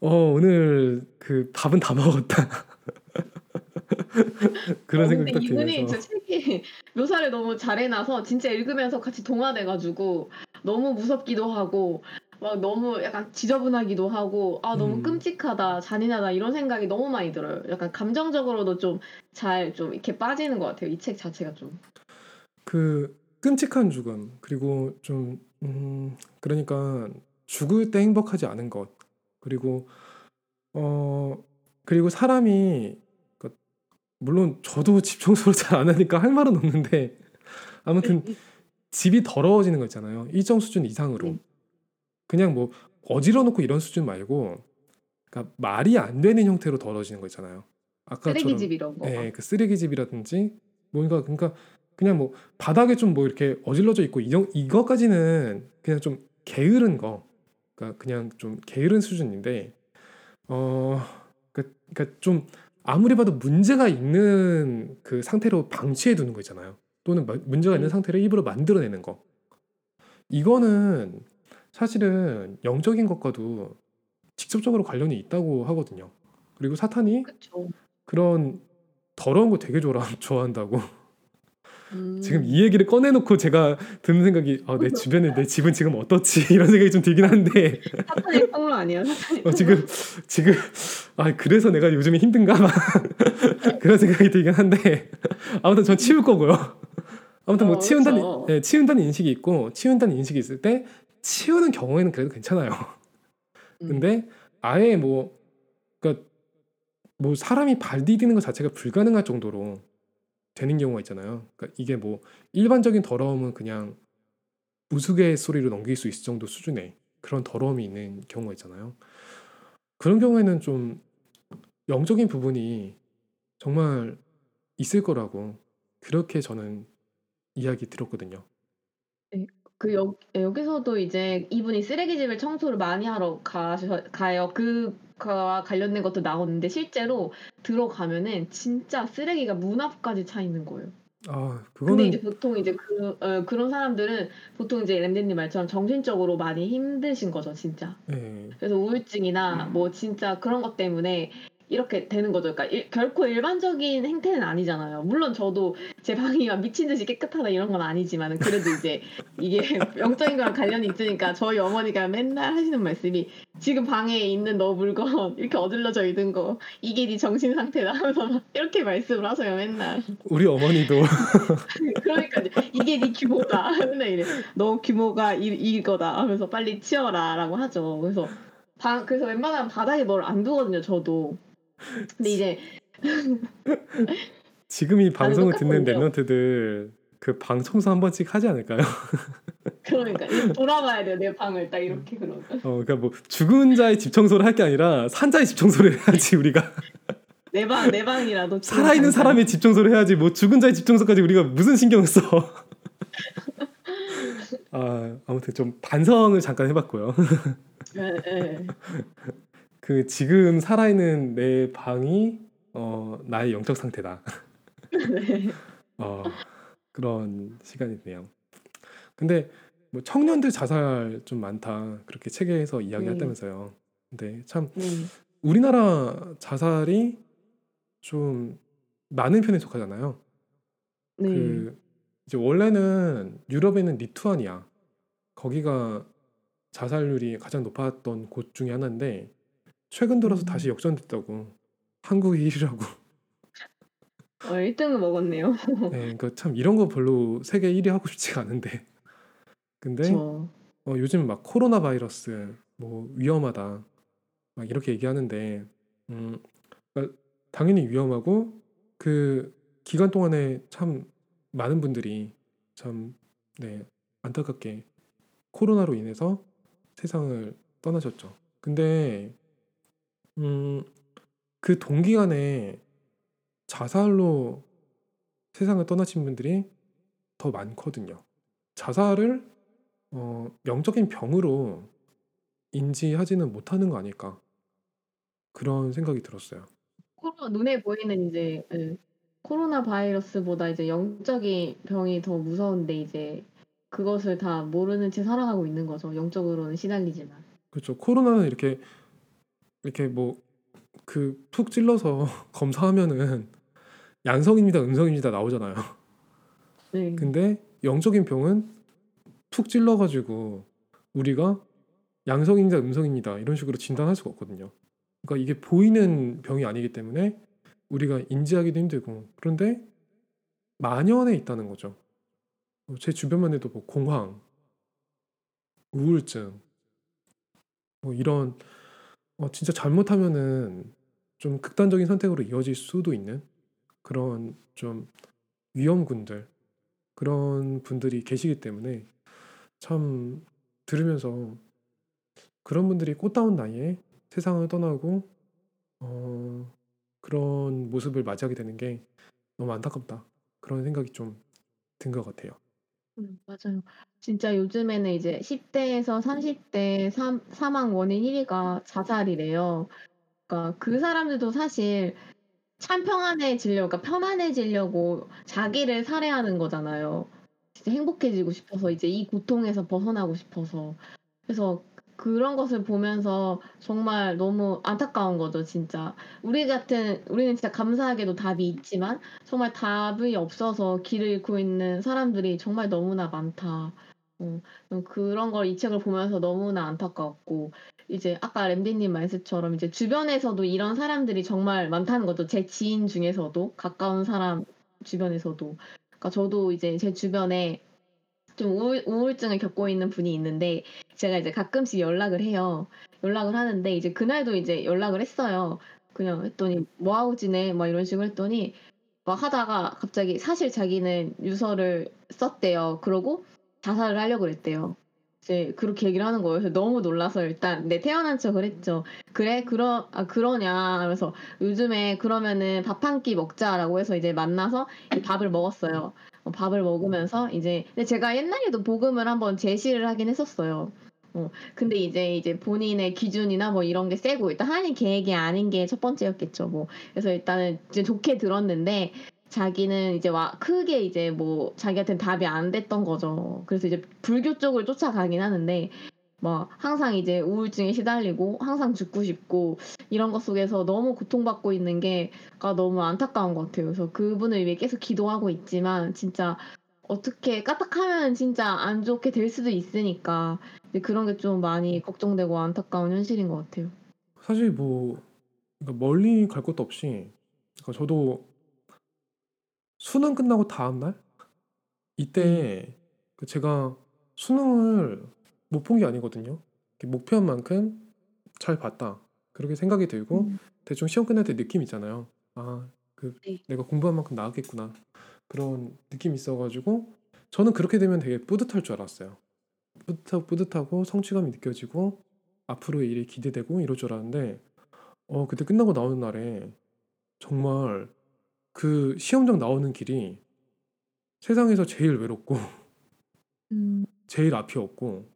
어 오늘 그 밥은 다 먹었다. 그런 어, 생각이 근데 딱 이분이 들면서 저 책이 묘사를 너무 잘해놔서 진짜 읽으면서 같이 동화돼가지고 너무 무섭기도 하고 막 너무 약간 지저분하기도 하고 아 너무 음. 끔찍하다 잔인하다 이런 생각이 너무 많이 들어요. 약간 감정적으로도 좀 잘좀 이렇게 빠지는 것 같아요. 이 책 자체가 좀. 그 끔찍한 죽음 그리고 좀 음, 그러니까 죽을 때 행복하지 않은 것 그리고 어 그리고 사람이 그 물론 저도 집 청소를 잘 안 하니까 할 말은 없는데 아무튼 집이 더러워지는 거 있잖아요. 일정 수준 이상으로. 네. 그냥 뭐 어지러 놓고 이런 수준 말고 그러니까 말이 안 되는 형태로 더러워지는 거 있잖아요. 아까처럼 쓰레기집 이런 거. 예, 그 쓰레기집이라든지 뭔가 그러니까 그냥 뭐 바닥에 좀 뭐 이렇게 어질러져 있고 이 정- 이거까지는 그냥 좀 게으른 거, 그러니까 그냥 좀 게으른 수준인데 어, 그- 그러니까 좀 아무리 봐도 문제가 있는 그 상태로 방치해 두는 거 있잖아요. 또는 마- 문제가 있는 음. 상태를 입으로 만들어내는 거. 이거는 사실은 영적인 것과도 직접적으로 관련이 있다고 하거든요. 그리고 사탄이 그쵸. 그런 더러운 거 되게 좋아, 좋아한다고. 음. 지금 이 얘기를 꺼내놓고 제가 드는 생각이 아, 내 주변에 내 집은 지금 어떻지 이런 생각이 좀 들긴 한데 사탄의 아니에요? 사탄의 어. 지금 지금 아 그래서 내가 요즘에 힘든가 막 그런 생각이 들긴 한데 아무튼 전 치울 거고요. 아무튼 뭐 어, 치운다는 그쵸. 예, 치운다는 인식이 있고 치운다는 인식이 있을 때 치우는 경우에는 그래도 괜찮아요. 음. 근데 아예 뭐 그러니까 뭐 사람이 발 디디는 것 자체가 불가능할 정도로 되는 경우가 있잖아요. 그러니까 이게 뭐 일반적인 더러움은 그냥 우스갯소리로 넘길 수 있을 정도 수준의 그런 더러움이 있는 경우가 있잖아요. 그런 경우에는 좀 영적인 부분이 정말 있을 거라고 그렇게 저는 이야기 들었거든요. 그 여, 여기서도 이제 이분이 쓰레기집을 청소를 많이 하러 가셔, 가요. 그 거와 관련된 것도 나오는데 실제로 들어가면은 진짜 쓰레기가 문 앞까지 차 있는 거예요. 아 근데 그거는 이제 보통 이제 그 어, 그런 사람들은 보통 이제 램디님 말처럼 정신적으로 많이 힘드신 거죠, 진짜. 예, 그래서 우울증이나 뭐 진짜 그런 것 때문에 이렇게 되는 거죠. 그러니까 일- 결코 일반적인 행태는 아니잖아요. 물론 저도 제 방이 막 미친 듯이 깨끗하다 이런 건 아니지만 그래도 이제 이게 영적인 거랑 관련이 있으니까 저희 어머니가 맨날 하시는 말씀이 지금 방에 있는 너 물건 이렇게 어질러져 있는 거 이게 네 정신 상태다 하면서 막 이렇게 말씀을 하세요 맨날. 우리 어머니도 그러니까 이게 네 규모다 맨날 이래. 너 규모가 이, 이거다 하면서 빨리 치워라라고 하죠. 그래서 방 그래서 웬만하면 바닥에 뭘 안 두거든요. 저도. 근데 이제 지금 이 방송을 듣는. 랩런트들 그방 청소 한 번씩 하지 않을까요? 그러니까 이제 돌아봐야 돼요 내 방을 딱 이렇게 그러면. 어, 그러니까 뭐 죽은 자의 집 청소를 할 게 아니라 산 자의 집 청소를 해야지 우리가 내 방 내 방이라도 살아있는. 사람의 집 청소를 해야지 뭐 죽은 자의 집 청소까지 우리가 무슨 신경을 써? 아 아무튼 좀 반성을 잠깐 해봤고요. 예, 예. 그 지금 살아있는 내 방이 어, 나의 영적 상태다. 네. 어, 그런 시간이네요. 근데 뭐 청년들 자살 좀 많다 그렇게 책에서 이야기했다면서요. 근데 참 네. 우리나라 자살이 좀 많은 편에 속하잖아요. 네. 그 이제 원래는 유럽에는 리투아니아 거기가 자살률이 가장 높았던 곳 중에 하나인데 최근 들어서 음. 다시 역전됐다고 한국이 1위라고. 어, 1등을 먹었네요. 네, 그러니까 참 이런 거 별로 세계 1위 하고 싶지가 않은데. 근데 저 어, 요즘 막 코로나 바이러스 뭐 위험하다 막 이렇게 얘기하는데 음, 그러니까 당연히 위험하고 그 기간 동안에 참 많은 분들이 참 네, 안타깝게 코로나로 인해서 세상을 떠나셨죠. 근데 음, 그 동기간에 자살로 세상을 떠나신 분들이 더 많거든요. 자살을 어, 영적인 병으로 인지하지는 못하는 거 아닐까 그런 생각이 들었어요. 코로나 눈에 보이는 이제 예, 코로나 바이러스보다 이제 영적인 병이 더 무서운데 이제 그것을 다 모르는 채 살아가고 있는 거죠. 영적으로는 시달리지만. 그렇죠. 코로나는 이렇게 이렇게 뭐 그 푹 찔러서 검사하면은 양성입니다, 음성입니다 나오잖아요. 네. 근데 영적인 병은 푹 찔러가지고 우리가 양성입니다, 음성입니다 이런 식으로 진단할 수가 없거든요. 그러니까 이게 보이는 병이 아니기 때문에 우리가 인지하기도 힘들고 그런데 만연해 있다는 거죠. 제 주변만 해도 뭐 공황, 우울증, 뭐 이런 어, 진짜 잘못하면은 좀 극단적인 선택으로 이어질 수도 있는 그런 좀 위험군들 그런 분들이 계시기 때문에 참 들으면서 그런 분들이 꽃다운 나이에 세상을 떠나고 어, 그런 모습을 맞이하게 되는 게 너무 안타깝다 그런 생각이 좀 든 것 같아요. 음, 맞아요. 진짜 요즘에는 이제 10대에서 30대 사, 사망 원인 1위가 자살이래요. 그러니까 그 사람들도 사실 참 평안해지려고, 그러니까 편안해지려고 자기를 살해하는 거잖아요. 진짜 행복해지고 싶어서 이제 이 고통에서 벗어나고 싶어서. 그래서 그런 것을 보면서 정말 너무 안타까운 거죠, 진짜. 우리 같은, 우리는 진짜 감사하게도 답이 있지만 정말 답이 없어서 길을 잃고 있는 사람들이 정말 너무나 많다. 어, 그런 걸 이 책을 보면서 너무나 안타까웠고, 이제 아까 램디님 말씀처럼 이제 주변에서도 이런 사람들이 정말 많다는 거죠. 제 지인 중에서도, 가까운 사람 주변에서도. 그러니까 저도 이제 제 주변에 좀 우울, 우울증을 겪고 있는 분이 있는데 제가 이제 가끔씩 연락을 해요. 연락을 하는데 이제 그날도 이제 연락을 했어요. 그냥 했더니 뭐 하고 지내? 막 이런 식으로 했더니 막 하다가 갑자기 사실 자기는 유서를 썼대요. 그러고 자살을 하려고 그랬대요. 이제 그렇게 얘기를 하는 거예요. 그래서 너무 놀라서 일단 내 태어난 척을 했죠. 그래 그러 아 그러냐 하면서 요즘에 그러면은 밥 한 끼 먹자라고 해서 이제 만나서 밥을 먹었어요. 어, 밥을 먹으면서 이제 근데 제가 옛날에도 복음을 한번 제시를 하긴 했었어요. 어, 근데 이제 이제 본인의 기준이나 뭐 이런 게 세고 일단 하나님 계획이 아닌 게 첫 번째였겠죠. 뭐 그래서 일단은 이제 좋게 들었는데 자기는 이제 와 크게 이제 뭐 자기한테는 답이 안 됐던 거죠. 그래서 이제 불교 쪽을 쫓아가긴 하는데 막 항상 이제 우울증에 시달리고 항상 죽고 싶고 이런 것 속에서 너무 고통받고 있는 게가 너무 안타까운 것 같아요. 그래서 그분을 위해 계속 기도하고 있지만 진짜 어떻게 까딱하면 진짜 안 좋게 될 수도 있으니까 그런 게 좀 많이 걱정되고 안타까운 현실인 것 같아요. 사실 뭐 그러니까 멀리 갈 것도 없이 그러니까 저도 수능 끝나고 다음 날 이때 그 제가 수능을 못 본 게 아니거든요. 목표한 만큼 잘 봤다. 그렇게 생각이 들고 음. 대충 시험 끝날 때 느낌 있잖아요. 아, 그 네. 내가 공부한 만큼 나왔겠구나. 그런 느낌이 있어가지고 저는 그렇게 되면 되게 뿌듯할 줄 알았어요. 뿌듯하고 뿌듯하고 성취감이 느껴지고 앞으로의 일이 기대되고 이럴 줄 알았는데 어 그때 끝나고 나오는 날에 정말 그 시험장 나오는 길이 세상에서 제일 외롭고 음. 제일 앞이 없고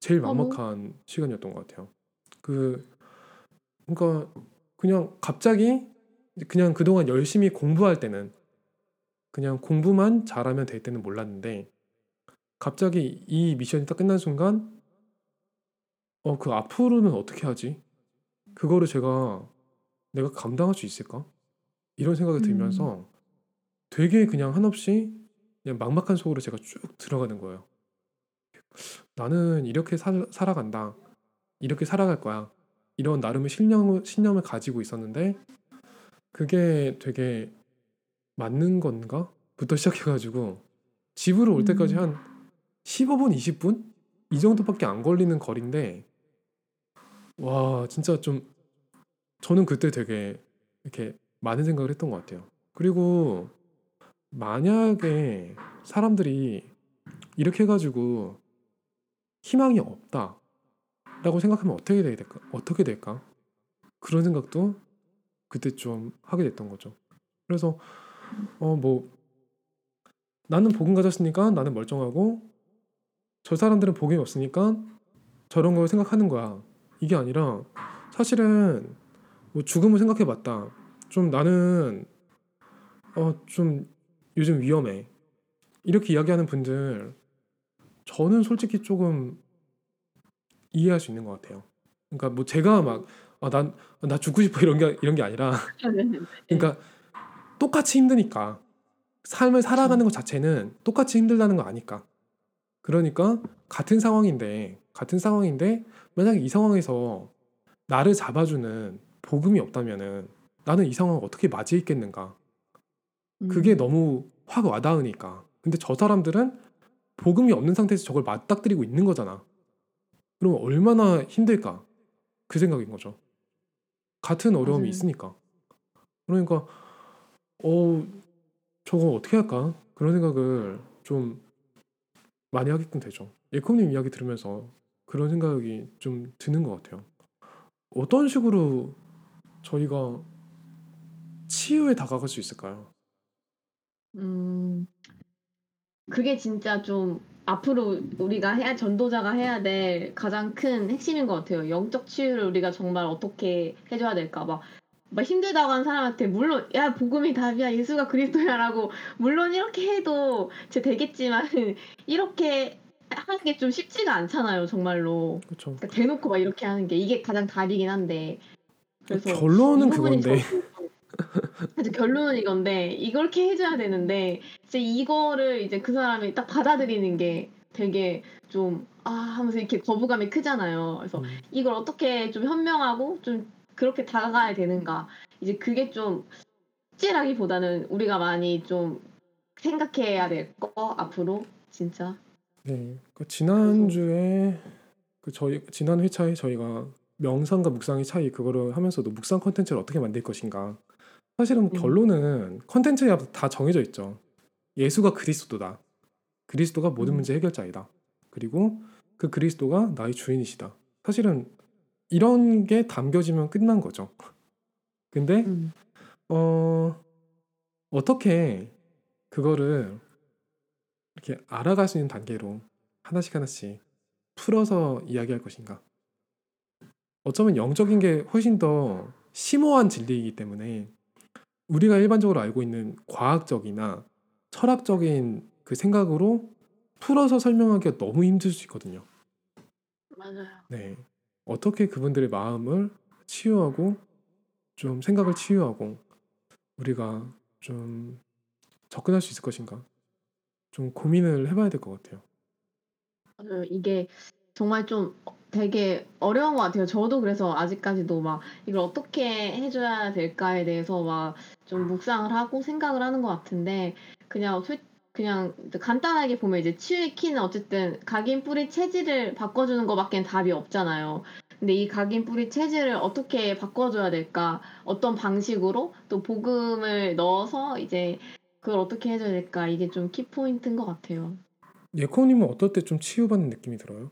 제일 아, 뭐? 막막한 시간이었던 것 같아요. 그 그러니까 그냥 갑자기 그냥 그동안 열심히 공부할 때는 그냥 공부만 잘하면 될 때는 몰랐는데 갑자기 이 미션이 딱 끝난 순간 어 그 앞으로는 어떻게 하지? 그거를 제가 내가 감당할 수 있을까? 이런 생각이 음. 들면서 되게 그냥 한없이 그냥 막막한 속으로 제가 쭉 들어가는 거예요. 나는 이렇게 살, 살아간다. 이렇게 살아갈 거야. 이런 나름의 신념을, 신념을 가지고 있었는데 그게 되게 맞는 건가? 부터 시작해가지고 집으로 올 때까지 음. 한 15분, 20분? 이 정도밖에 안 걸리는 거리인데 와 진짜 좀 저는 그때 되게 이렇게 많은 생각을 했던 것 같아요. 그리고 만약에 사람들이 이렇게 해가지고 희망이 없다 라고 생각하면 어떻게 될까? 어떻게 될까? 그런 생각도 그때 좀 하게 됐던 거죠. 그래서 어 뭐 나는 복음 가졌으니까 나는 멀쩡하고 저 사람들은 복음이 없으니까 저런 걸 생각하는 거야. 이게 아니라 사실은 뭐 죽음을 생각해봤다. 좀 나는 어 좀 요즘 위험해. 이렇게 이야기하는 분들 저는 솔직히 조금 이해할 수 있는 것 같아요. 그러니까 뭐 제가 막난나 죽고 싶어 이런 게 이런 게 아니라 그러니까 똑같이 힘드니까 삶을 살아가는 것 자체는 똑같이 힘들다는 거 아니까. 그러니까 같은 상황인데 같은 상황인데 만약에 이 상황에서 나를 잡아주는 복음이 없다면은 나는 이 상황을 어떻게 맞이했겠는가 그게 음. 너무 확 와닿으니까. 근데 저 사람들은 복음이 없는 상태에서 저걸 맞닥뜨리고 있는 거잖아. 그러면 얼마나 힘들까? 그 생각인 거죠. 같은 어려움이 맞아요. 있으니까. 그러니까 어 저거 어떻게 할까? 그런 생각을 좀 많이 하게끔 되죠. 예콩님 이야기 들으면서 그런 생각이 좀 드는 것 같아요. 어떤 식으로 저희가 치유에 다가갈 수 있을까요? 음. 그게 진짜 좀 앞으로 우리가 해야 전도자가 해야 될 가장 큰 핵심인 것 같아요. 영적 치유를 우리가 정말 어떻게 해줘야 될까? 막, 막 힘들다고 한 사람한테 물론 야 복음이 답이야 예수가 그리스도야라고 물론 이렇게 해도 제 되겠지만 이렇게 하는 게 좀 쉽지가 않잖아요 정말로. 그러니까 대놓고 막 이렇게 하는 게 이게 가장 답이긴 한데 그래서 이 결론은 그건데 저 도 사실 결론은 이건데 이렇게 해줘야 되는데 이제 이거를 이제 그 사람이 딱 받아들이는 게 되게 좀 아 하면서 이렇게 거부감이 크잖아요. 그래서 음, 이걸 어떻게 좀 현명하고 좀 그렇게 다가가야 되는가 이제 그게 좀 숙제라기보다는 우리가 많이 좀 생각해야 될 거 앞으로 진짜 네. 그 그래서 지난 주에 그 저희 지난 회차에 저희가 명상과 묵상의 차이 그거를 하면서도 묵상 컨텐츠를 어떻게 만들 것인가. 사실은 음, 결론은 컨텐츠에 다 정해져 있죠. 예수가 그리스도다. 그리스도가 모든 음, 문제 해결자이다. 그리고 그 그리스도가 나의 주인이시다. 사실은 이런 게 담겨지면 끝난 거죠. 근데 음, 어 어떻게 그거를 이렇게 알아갈 수 있는 단계로 하나씩 하나씩 풀어서 이야기할 것인가? 어쩌면 영적인 게 훨씬 더 심오한 진리이기 때문에 우리가 일반적으로 알고 있는 과학적이나 철학적인 그 생각으로 풀어서 설명하기가 너무 힘들 수 있거든요. 맞아요. 네. 어떻게 그분들의 마음을 치유하고 좀 생각을 치유하고 우리가 좀 접근할 수 있을 것인가? 좀 고민을 해봐야 될 것 같아요. 맞아요. 이게 정말 좀 되게 어려운 것 같아요. 저도 그래서 아직까지도 막 이걸 어떻게 해줘야 될까에 대해서 막 좀 묵상을 하고 생각을 하는 것 같은데 그냥 솔 그냥 간단하게 보면 이제 치유의 키는 어쨌든 각인 뿌리 체질을 바꿔주는 것밖엔 답이 없잖아요. 근데 이 각인 뿌리 체질을 어떻게 바꿔줘야 될까? 어떤 방식으로 또 복음을 넣어서 이제 그걸 어떻게 해줘야 될까? 이게 좀 키포인트인 것 같아요. 예코님은 어떨 때 좀 치유받는 느낌이 들어요?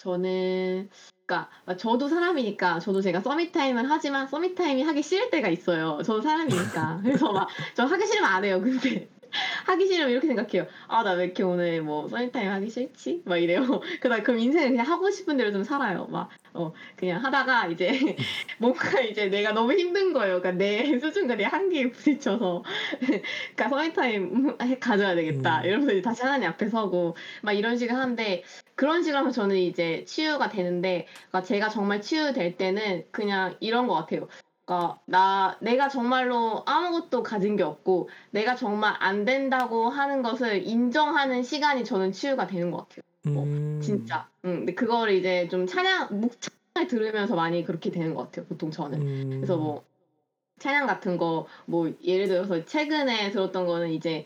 저는 그러니까 저도 사람이니까 저도 제가 summit time을 하지만 summit time이 하기 싫을 때가 있어요. 저도 사람이니까. 그래서 막 저 하기 싫으면 안 해요. 근데 하기 싫으면 이렇게 생각해요. 아, 나 왜 이렇게 오늘 뭐 summit time 하기 싫지? 막 이래요. 그다음 그럼 인생을 그냥 하고 싶은 대로 좀 살아요. 막 어, 그냥 하다가 이제 뭔가 이제 내가 너무 힘든 거예요. 그러니까 내 수준과 내 한계에 부딪혀서 그러니까 summit time 가져야 되겠다. 음, 이러면서 이제 다시 하나님 앞에 서고 막 이런 식으로 하는데 그런 식으로 하면 저는 이제 치유가 되는데 그러니까 제가 정말 치유될 때는 그냥 이런 것 같아요. 그러니까 나 내가 정말로 아무것도 가진 게 없고 내가 정말 안 된다고 하는 것을 인정하는 시간이 저는 치유가 되는 것 같아요. 뭐 음, 진짜. 음, 근데 그거를 이제 좀 찬양 묵찬을 들으면서 많이 그렇게 되는 것 같아요. 보통 저는. 그래서 음, 뭐 찬양 같은 거 뭐 예를 들어서 최근에 들었던 거는 이제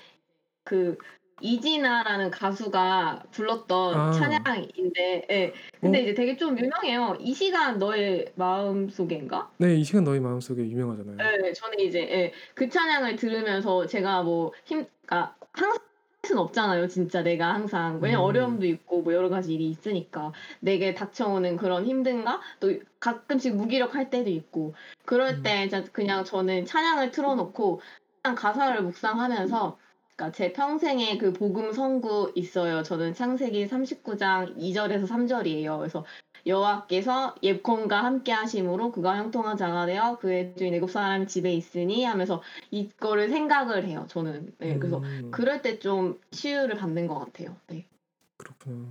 그 이진아라는 가수가 불렀던 아, 찬양인데, 예. 근데 어, 이제 되게 좀 유명해요. 이 시간 너의 마음 속인가? 네, 이 시간 너의 마음 속에 유명하잖아요. 예, 저는 이제 예, 그 찬양을 들으면서 제가 뭐 힘, 그러니까 항상 할 수는 없잖아요, 진짜 내가 항상. 왜냐면 음, 어려움도 있고 뭐 여러 가지 일이 있으니까. 내게 닥쳐오는 그런 힘든가? 또 가끔씩 무기력할 때도 있고. 그럴 음, 때 그냥 저는 찬양을 틀어놓고 그냥 가사를 묵상하면서 그러니까 제 평생에 그 복음 성구 있어요. 저는 창세기 39장 2절에서 3절이에요. 그래서 여호와께서 옙콘과 함께 하심으로 그가 형통한 자가 되어 그의 주인 애굽 사람 집에 있으니 하면서 이거를 생각을 해요. 저는. 네, 그래서 음, 그럴 때 좀 치유를 받는 것 같아요. 네. 그렇구나.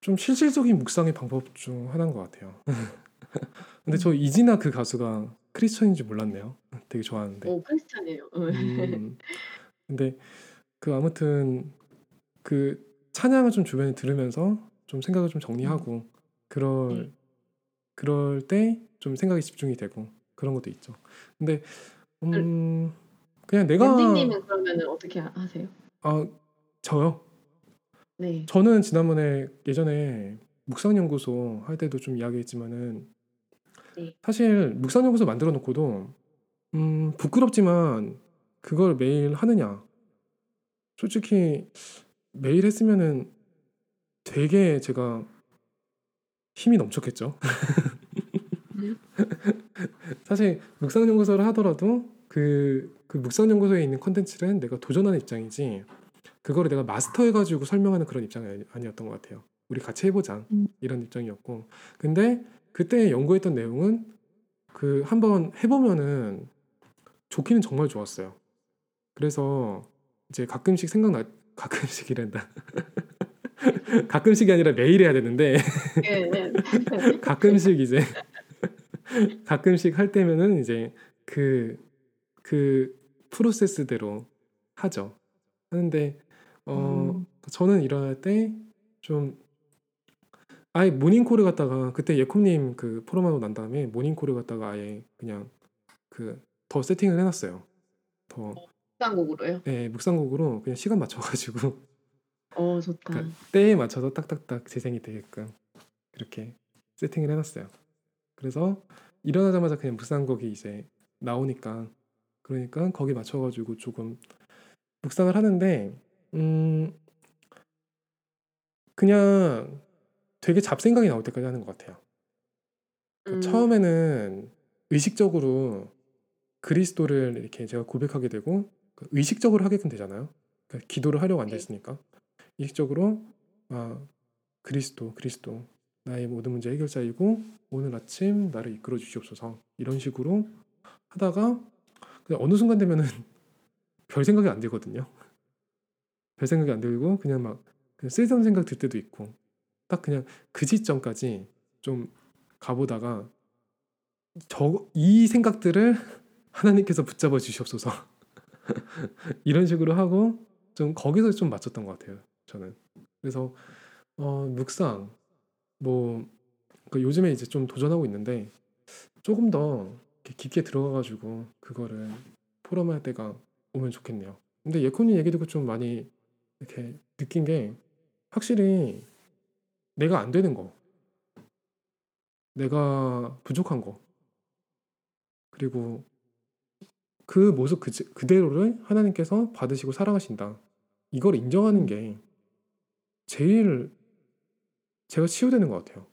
좀 실질적인 묵상의 방법 중 하나인 것 같아요. 근데 저 이진아 그 가수가 크리스천인지 몰랐네요. 되게 좋아하는데. 오, 크리스찬이에요. 음, 근데 그 아무튼 그 찬양을 좀 주변에 들으면서 좀 생각을 좀 정리하고 그럴 네. 그럴 때 좀 생각이 집중이 되고 그런 것도 있죠. 근데 음 그냥 내가 랜딩님은 그러면 어떻게 하- 하세요? 아 저요. 네. 저는 지난번에 예전에 묵상연구소 할 때도 좀 이야기했지만은 네. 사실 묵상연구소 만들어 놓고도 음 부끄럽지만 그걸 매일 하느냐 솔직히 매일 했으면은 되게 제가 힘이 넘쳤겠죠. 사실 묵상 연구소를 하더라도 그, 그 묵상 연구소에 있는 컨텐츠는 내가 도전하는 입장이지 그거를 내가 마스터해가지고 설명하는 그런 입장이 아니- 아니었던 것 같아요. 우리 같이 해보자 음. 이런 입장이었고 근데 그때 연구했던 내용은 그 한번 해보면은 좋기는 정말 좋았어요. 그래서 이제 가끔씩 생각나 가끔씩이란다. 가끔씩이 아니라 매일 해야 되는데 네, 네. 가끔씩 이제 가끔씩 할 때면은 이제 그그 프로세스대로 하죠. 하는데 어 음. 저는 일어날 때 좀 아예 모닝콜을 갖다가 그때 예콤님 그 포럼하고 난 다음에 모닝콜을 갖다가 아예 그냥 그 더 세팅을 해놨어요. 더 묵상곡으로요? 예, 묵상곡으로 그냥 시간 맞춰가지고 어, 좋다. 그러니까 때에 맞춰서 딱딱딱 재생이 되게끔 그렇게 세팅을 해놨어요. 그래서 일어나자마자 그냥 묵상곡이 이제 나오니까 그러니까 거기 맞춰가지고 조금 묵상을 하는데 음 그냥 되게 잡생각이 나올 때까지 하는 것 같아요. 그러니까 음. 처음에는 의식적으로 그리스도를 이렇게 제가 고백하게 되고 그 의식적으로 하게끔 되잖아요. 그러니까 기도를 하려고 앉아 네. 있으니까 의식적으로 아 그리스도 그리스도 나의 모든 문제 해결자이고 오늘 아침 나를 이끌어 주시옵소서 이런 식으로 하다가 그냥 어느 순간 되면은 별 생각이 안 들거든요. 별 생각이 안 들고 그냥 막 그냥 쓸데없는 생각 들 때도 있고 딱 그냥 그 시점까지 좀 가보다가 저 이 생각들을 하나님께서 붙잡아 주시옵소서 이런 식으로 하고 좀 거기서 좀 맞췄던 것 같아요 저는. 그래서 어 묵상 뭐 그 요즘에 이제 좀 도전하고 있는데 조금 더 깊게 들어가가지고 그거를 포럼할 때가 오면 좋겠네요. 근데 예코님 얘기 듣고 좀 많이 이렇게 느낀 게 확실히 내가 안 되는 거 내가 부족한 거 그리고 그 모습 그, 그대로를 하나님께서 받으시고 사랑하신다. 이걸 인정하는 게 제일 제가 치유되는 것 같아요.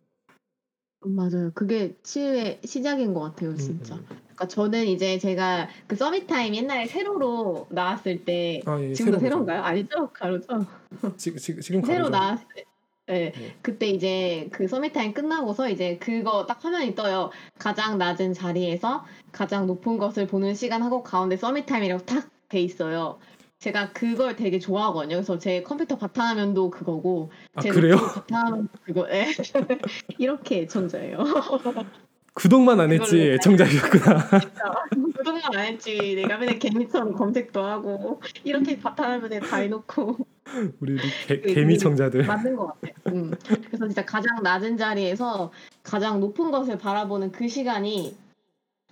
음, 맞아요. 그게 치유의 시작인 것 같아요, 진짜. 음, 그러니까 저는 이제 제가 그 Summit Time 옛날에 세로로 나왔을 때 아, 예, 지금도 세로인가요? 아니죠? 가로죠? 지, 지, 지금 가로죠. 나왔을 때 네. 네. 그때 이제 그 Summit Time 끝나고서 이제 그거 딱 화면이 떠요. 가장 낮은 자리에서 가장 높은 것을 보는 시간 하고 가운데 Summit Time이라고 딱돼 있어요. 제가 그걸 되게 좋아하거든요. 그래서 제 컴퓨터 바탕화면도 그거고 아 제 그래요? 노트북 바탕화면 그거 예. 이렇게 애청자예요. 구독만 안 했지 그걸로 애청자이셨구나. 그동안 안 했지. 내가 맨날 개미처럼 검색도 하고 이렇게 바탕화면에 다 해놓고 우리 개, 그- 개미 그- 청자들. 맞는 것 같아. 음. 그래서 진짜 가장 낮은 자리에서 가장 높은 것을 바라보는 그 시간이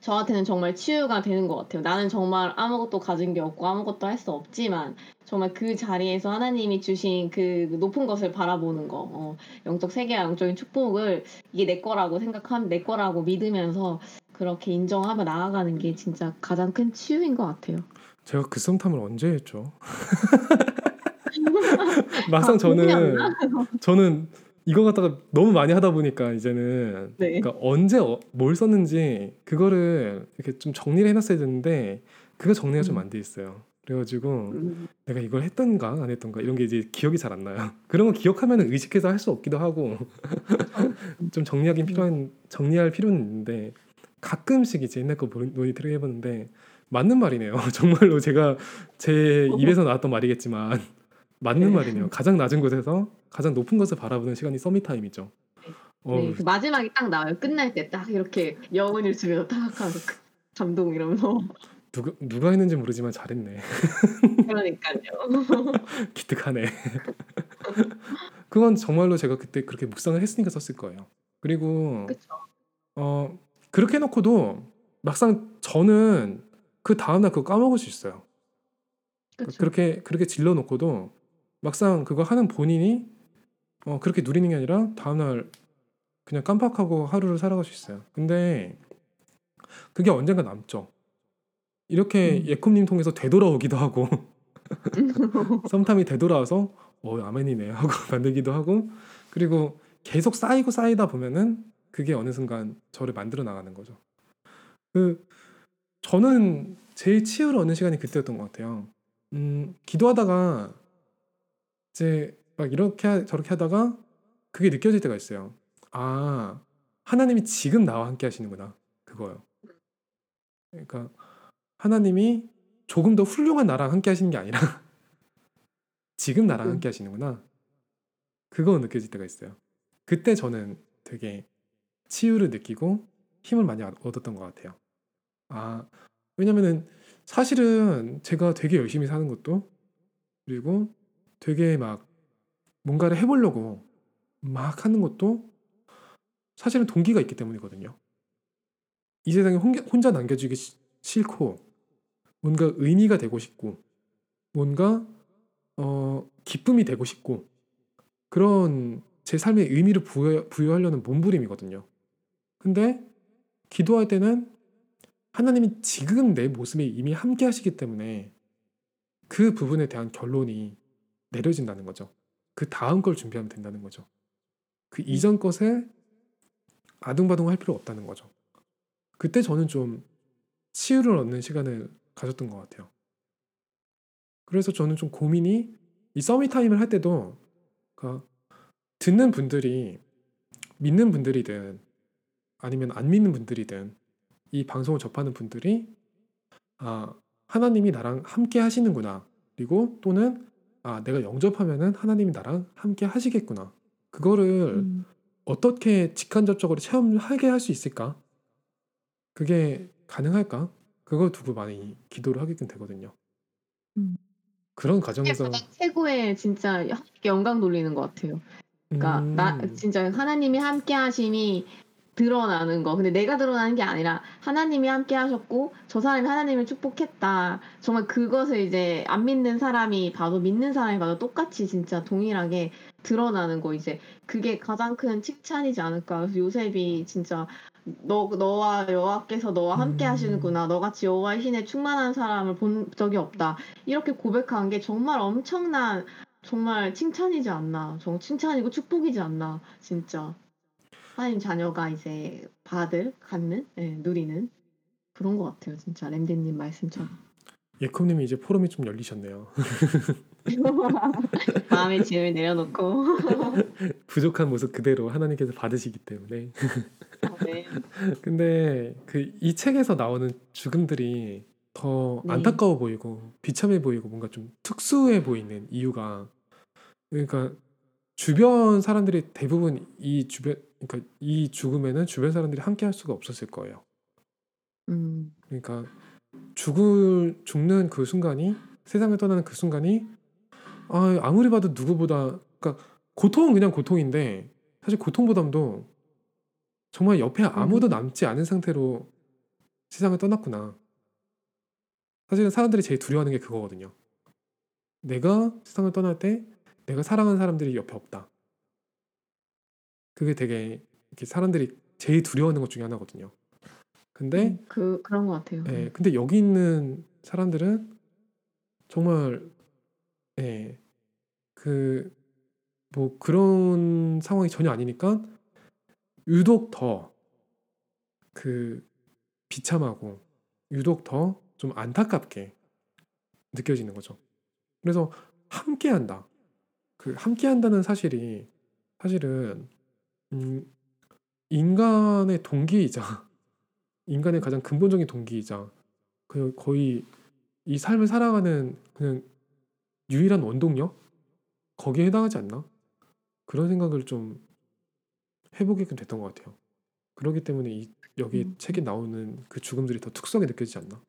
저한테는 정말 치유가 되는 것 같아요. 나는 정말 아무것도 가진 게 없고 아무것도 할 수 없지만 정말 그 자리에서 하나님이 주신 그 높은 것을 바라보는 거, 어, 영적 세계와 영적인 축복을 이게 내 거라고 생각하면 내 거라고 믿으면서 그렇게 인정하며 나아가는 게 진짜 가장 큰 치유인 것 같아요. 제가 그 썸탐을 언제 했죠? 막상 아, 저는 안 저는 이거 갖다가 너무 많이 하다 보니까 이제는 네. 그러니까 언제 어- 뭘 썼는지 그거를 이렇게 좀 정리를 해놨어야 되는데 그거 정리가 좀 음. 안돼 있어요. 그래가지고 음. 내가 이걸 했던가 안 했던가 이런 게 이제 기억이 잘 안 나요. 그런 거 기억하면 의식해서 할 수 없기도 하고 좀 정리하긴 필요한 정리할 필요는 있는데 가끔씩 이제 옛날 거 모니- 모니터링 해보는데 맞는 말이네요. 정말로 제가 제 입에서 나왔던 말이겠지만 맞는 네. 말이네요. 가장 낮은 곳에서 가장 높은 것을 바라보는 시간이 서밋 타임이죠. 어, 네, 그 마지막에 딱 나와요. 끝날 때 딱 이렇게 영혼을 주면서 딱 하고 그 감동 이러면서 누가 누가 했는지 모르지만 잘했네. 그러니까요. 기특하네. 그건 정말로 제가 그때 그렇게 묵상을 했으니까 썼을 거예요. 그리고 그쵸. 어 그렇게 해놓고도 막상 저는 그 다음날 그거 까먹을 수 있어요. 그쵸. 그렇게 그렇게 질러 놓고도 막상 그거 하는 본인이 어 그렇게 누리는 게 아니라 다음날 그냥 깜빡하고 하루를 살아갈 수 있어요. 근데 그게 언젠가 남죠. 이렇게 음. 예쿰님 통해서 되돌아오기도 하고 썸탐이 되돌아와서 어 아멘이네 하고 만들기도 하고 그리고 계속 쌓이고 쌓이다 보면은 그게 어느 순간 저를 만들어 나가는 거죠. 그 저는 제일 치유를 얻는 시간이 그때였던 것 같아요. 음, 기도하다가 이제 막 이렇게 하- 저렇게 하다가 그게 느껴질 때가 있어요. 아 하나님이 지금 나와 함께 하시는구나 그거요. 그러니까 하나님이 조금 더 훌륭한 나랑 함께 하시는 게 아니라 지금 나랑 음. 함께 하시는구나. 그거 느껴질 때가 있어요. 그때 저는 되게 치유를 느끼고 힘을 많이 얻- 얻었던 것 같아요. 아, 왜냐면은 사실은 제가 되게 열심히 사는 것도 그리고 되게 막 뭔가를 해보려고 막 하는 것도 사실은 동기가 있기 때문이거든요. 이 세상에 혼자, 남겨지기 시- 싫고 뭔가 의미가 되고 싶고 뭔가 어, 기쁨이 되고 싶고 그런 제 삶에 의미를 부여, 부여하려는 몸부림이거든요. 근데 기도할 때는 하나님이 지금 내 모습에 이미 함께 하시기 때문에 그 부분에 대한 결론이 내려진다는 거죠. 그 다음 걸 준비하면 된다는 거죠. 그 이전 것에 아둥바둥 할 필요 없다는 거죠. 그때 저는 좀 치유를 얻는 시간을 가졌던 것 같아요. 그래서 저는 좀 고민이 이 서밋 타임을 할 때도 그러니까 듣는 분들이 믿는 분들이든 아니면 안 믿는 분들이든 이 방송을 접하는 분들이 아 하나님이 나랑 함께 하시는구나 그리고 또는 아 내가 영접하면은 하나님이 나랑 함께 하시겠구나 그거를 음. 어떻게 직간접적으로 체험하게 할 수 있을까 그게 가능할까 그걸 두고 많이 기도를 하게끔 되거든요 음. 그런 과정에서 최고의 진짜 영광 돌리는 것 같아요. 그러니까 나 음, 진짜 하나님이 함께 하심이 드러나는 거. 근데 내가 드러나는 게 아니라 하나님이 함께 하셨고 저 사람이 하나님을 축복했다. 정말 그것을 이제 안 믿는 사람이 봐도 믿는 사람이 봐도 똑같이 진짜 동일하게 드러나는 거 이제 그게 가장 큰 칭찬이지 않을까. 그래서 요셉이 진짜 너 너와 여호와께서 너와 함께 음. 하시는구나. 너같이 여호와의 신에 충만한 사람을 본 적이 없다. 이렇게 고백한 게 정말 엄청난 정말 칭찬이지 않나. 정 칭찬이고 축복이지 않나. 진짜. 하나님 자녀가 이제 받을, 갖는, 예, 누리는 그런 것 같아요. 진짜 램디님 말씀처럼. 예컴님이 이제 포럼이 좀 열리셨네요. 마음의 짐을 내려놓고. 부족한 모습 그대로 하나님께서 받으시기 때문에. 네. 근데 그 이 책에서 나오는 죽음들이 더 네. 안타까워 보이고 비참해 보이고 뭔가 좀 특수해 보이는 이유가 그러니까 주변 사람들이 대부분 이 주변 그러니까 이 죽음에는 주변 사람들이 함께 할 수가 없었을 거예요. 음, 그러니까 죽을 죽는 그 순간이 세상을 떠나는 그 순간이 아, 아무리 봐도 누구보다 그러니까 고통은 그냥 고통인데 사실 고통보담도 정말 옆에 아무도 남지 않은 상태로 세상을 떠났구나. 사실은 사람들이 제일 두려워하는 게 그거거든요. 내가 세상을 떠날 때 내가 사랑하는 사람들이 옆에 없다. 그게 되게 이렇게 사람들이 제일 두려워하는 것 중에 하나거든요. 근데 그 그런 것 같아요. 예, 근데 여기 있는 사람들은 정말 예, 그 뭐 그런 상황이 전혀 아니니까 유독 더 그 비참하고 유독 더 좀 안타깝게 느껴지는 거죠. 그래서 함께한다. 그 함께한다는 사실이 사실은 음, 인간의 동기이자 인간의 가장 근본적인 동기이자 그 거의 이 삶을 살아가는 그냥 유일한 원동력 거기에 해당하지 않나 그런 생각을 좀 해보게끔 됐던 것 같아요. 그렇기 때문에 이 여기 음. 책에 나오는 그 죽음들이 더 특수하게 느껴지지 않나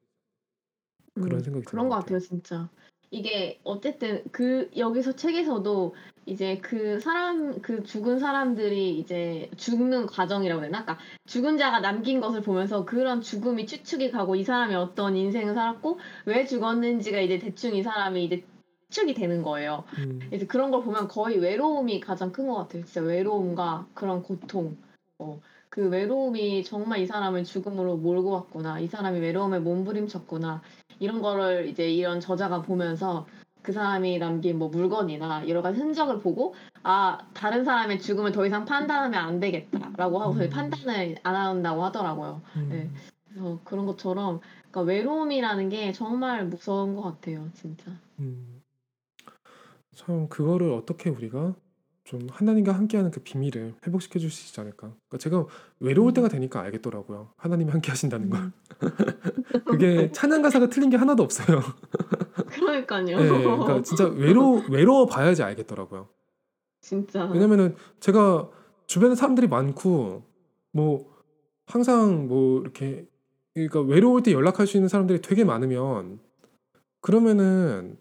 그런 음, 생각이 그런 드는 것것 같아요. 같아요, 진짜. 이게 어쨌든 그 여기서 책에서도 이제 그 사람 그 죽은 사람들이 이제 죽는 과정이라고 해야 되나? 그러니까 죽은 자가 남긴 것을 보면서 그런 죽음이 추측이 가고 이 사람이 어떤 인생을 살았고 왜 죽었는지가 이제 대충 이 사람이 이제 추측이 되는 거예요. 음, 이제 그런 걸 보면 거의 외로움이 가장 큰 것 같아요. 진짜 외로움과 그런 고통. 어, 그 외로움이 정말 이 사람을 죽음으로 몰고 왔구나. 이 사람이 외로움에 몸부림쳤구나. 이런 거를 이제 이런 저자가 보면서 그 사람이 남긴 뭐 물건이나 여러 가지 흔적을 보고 아 다른 사람의 죽음을 더 이상 판단하면 안 되겠다라고 하고 서 음. 판단을 안 한다고 하더라고요. 음, 네. 그래서 그런 것처럼 그러니까 외로움이라는 게 정말 무서운 것 같아요, 진짜. 음. 참 그거를 어떻게 우리가 좀 하나님과 함께하는 그 비밀을 회복시켜 있지 않을까. 그러니까 제가 외로울 음. 때가 되니까 알겠더라고요. 하나님이 함께 하신다는 걸. 음. 그게 찬양 가사가 틀린 게 하나도 없어요. 그러니까요. 네, 그러니까 진짜 외로 외로워 봐야지 알겠더라고요. 진짜. 왜냐면은 제가 주변에 사람들이 많고 뭐 항상 뭐 이렇게 그러니까 외로울 때 연락할 수 있는 사람들이 되게 많으면 그러면은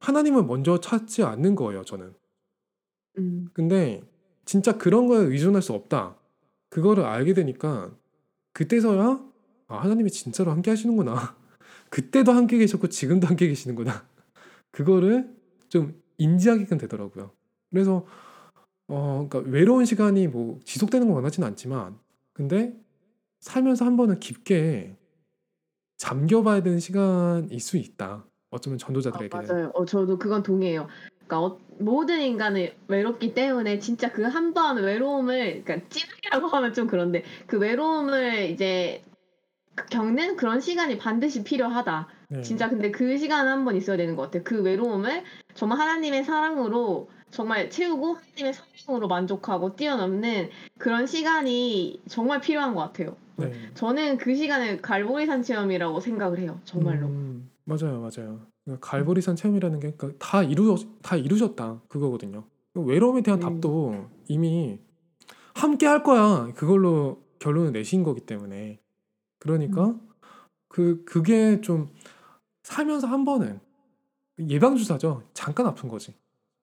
하나님을 먼저 찾지 않는 거예요, 저는. 음. 근데 진짜 그런 거에 의존할 수 없다. 그거를 알게 되니까 그때서야 아, 하나님이 진짜로 함께 하시는구나. 그때도 함께 계셨고 지금도 함께 계시는구나. 그거를 좀 인지하게끔 되더라고요. 그래서 어, 그러니까 외로운 시간이 뭐 지속되는 건 원하지는 않지만 근데 살면서 한 번은 깊게 잠겨봐야 되는 시간일 수 있다. 어쩌면 아, 전도자들에게는. 맞아요. 어, 저도 그건 동의해요. 그러니까 어, 모든 인간은 외롭기 때문에 진짜 그 한번 외로움을 그러니까 찌르기라고 하면 좀 그런데 그 외로움을 이제 그 겪는 그런 시간이 반드시 필요하다. 네. 진짜 근데 그 시간 한 번 있어야 되는 것 같아요. 그 외로움을 정말 하나님의 사랑으로 정말 채우고 하나님의 사랑으로 만족하고 뛰어넘는 그런 시간이 정말 필요한 것 같아요. 네. 저는 그 시간을 갈보리산 체험이라고 생각을 해요. 정말로. 음, 맞아요, 맞아요. 그러니까 갈보리산 체험이라는 게 그러니까 다 이루 다 이루셨다 그거거든요. 외로움에 대한 음. 답도 이미 함께 할 거야 그걸로 결론을 내신 거기 때문에 그러니까 음. 그 그게 좀 살면서 한 번은 예방 주사죠. 잠깐 아픈 거지.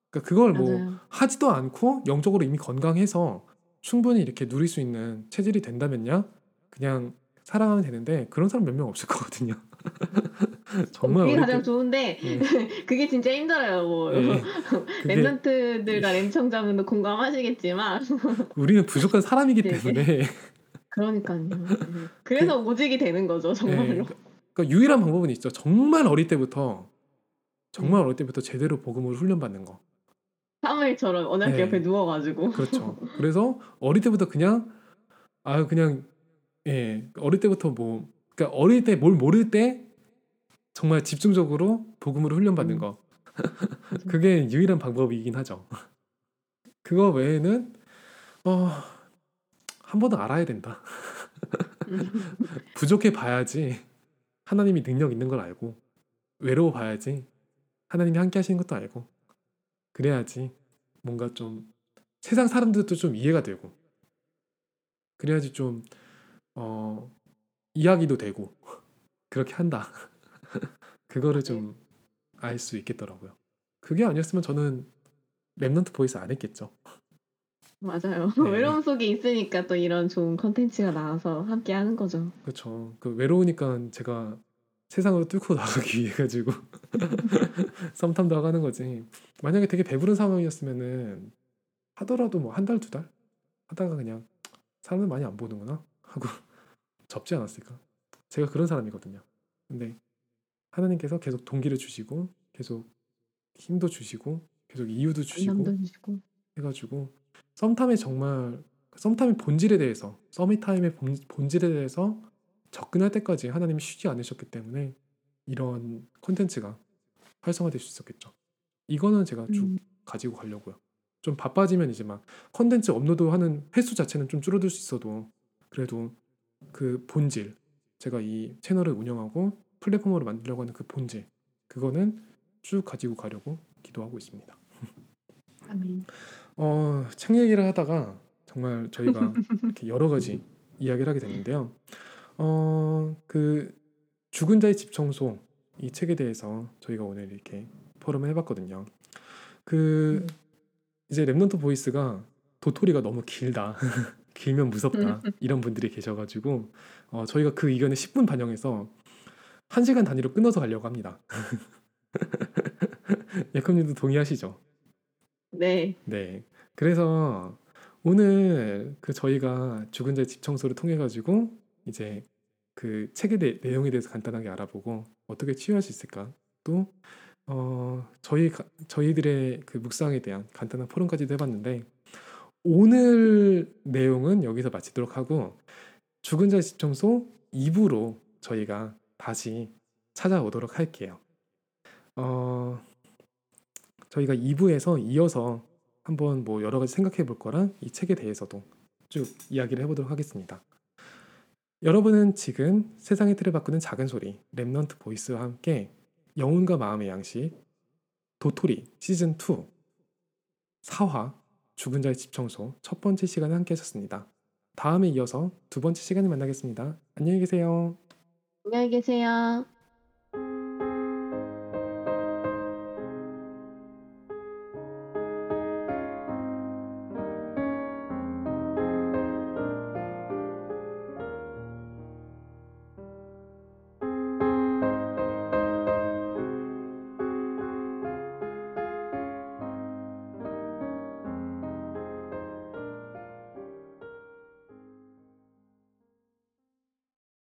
그러니까 그걸 뭐 맞아요. 하지도 않고 영적으로 이미 건강해서 충분히 이렇게 누릴 수 있는 체질이 된다면야 그냥 살아가면 되는데 그런 사람 몇 명 없을 거거든요. 정말 그게 어릴 가장 때 좋은데 예, 그게 진짜 힘들어요. 뭐 예, 그게 랩런트들과 램청자분도 공감하시겠지만 우리는 부족한 사람이기 네. 때문에 그러니까요. 네. 그래서 오직이 되는 거죠, 예, 정말로. 그러니까 유일한 방법은 있죠. 정말 어릴 때부터 정말 음. 어릴 때부터 제대로 복음을 훈련받는 거. 사무엘처럼 언약궤 네. 옆에 누워가지고. 그렇죠. 그래서 어릴 때부터 그냥 아 그냥 예 어릴 때부터 뭐 그러니까 어릴 때 뭘 모를 때 정말 집중적으로 복음으로 훈련받는 음. 거 그게 유일한 방법이긴 하죠. 그거 외에는 어 한 번은 알아야 된다. 부족해 봐야지 하나님이 능력 있는 걸 알고 외로워 봐야지 하나님이 함께 하시는 것도 알고 그래야지 뭔가 좀 세상 사람들도 좀 이해가 되고 그래야지 좀 어, 이야기도 되고 그렇게 한다. 그거를 좀 알 수 있겠더라고요. 그게 아니었으면 저는 Remnant Voice 안 했겠죠. 맞아요. 네. 외로움 속에 있으니까 또 이런 좋은 컨텐츠가 나와서 함께 하는 거죠. 그렇죠. 그 외로우니까 제가 세상으로 뚫고 나가기 위해 가지고 Summit Time도 하고 하는 거지. 만약에 되게 배부른 상황이었으면은 하더라도 뭐 한 달 두달 하다가 그냥 사람을 많이 안 보는구나 하고 접지 않았을까. 제가 그런 사람이거든요. 근데 하나님께서 계속 동기를 주시고 계속 힘도 주시고 계속 이유도 주시고 주시고. 해가지고 썸탐의 정말 썸탐의 본질에 대해서 서밋타임의 본, 본질에 대해서 접근할 때까지 하나님이 쉬지 않으셨기 때문에 이런 콘텐츠가 활성화될 수 있었겠죠. 이거는 제가 쭉 음. 가지고 가려고요. 좀 바빠지면 이제 막 컨텐츠 업로드하는 횟수 자체는 좀 줄어들 수 있어도 그래도 그 본질 제가 이 채널을 운영하고 플랫폼으로 만들려고 하는 그 본질 그거는 쭉 가지고 가려고 기도하고 있습니다. 아멘. 어, 책 얘기를 하다가 정말 저희가 이렇게 여러 가지 이야기를 하게 됐는데요. 어, 그 죽은 자의 집 청소 이 책에 대해서 저희가 오늘 이렇게 포럼을 해봤거든요. 그 이제 Remnant Voice가 도토리가 너무 길다. 길면 무섭다. 이런 분들이 계셔가지고 어, 저희가 그 의견을 10분 반영해서 1시간 단위로 끊어서 가려고 합니다. 예컴님도 동의하시죠? 네. 네. 그래서 오늘 그 저희가 죽은 자의 집 청소를 통해 가지고 이제 그 책의 내, 내용에 대해서 간단하게 알아보고 어떻게 치유할 수 있을까 또 어, 저희 가- 저희들의 그 묵상에 대한 간단한 포럼까지도 해봤는데 오늘 내용은 여기서 마치도록 하고 죽은 자의 집 청소 2부로 저희가 다시 찾아오도록 할게요. 어, 저희가 2부에서 이어서 한번 뭐 여러 가지 생각해 볼 거랑 이 책에 대해서도 쭉 이야기를 해보도록 하겠습니다. 여러분은 지금 세상의 틀을 바꾸는 작은 소리 Remnant Voice와 함께 영혼과 마음의 양식 도토리 시즌 2 사화 죽은 자의 집 청소 첫 번째 시간을 함께 하셨습니다. 다음에 이어서 두 번째 시간에 만나겠습니다. 안녕히 계세요. 안녕히 계세요.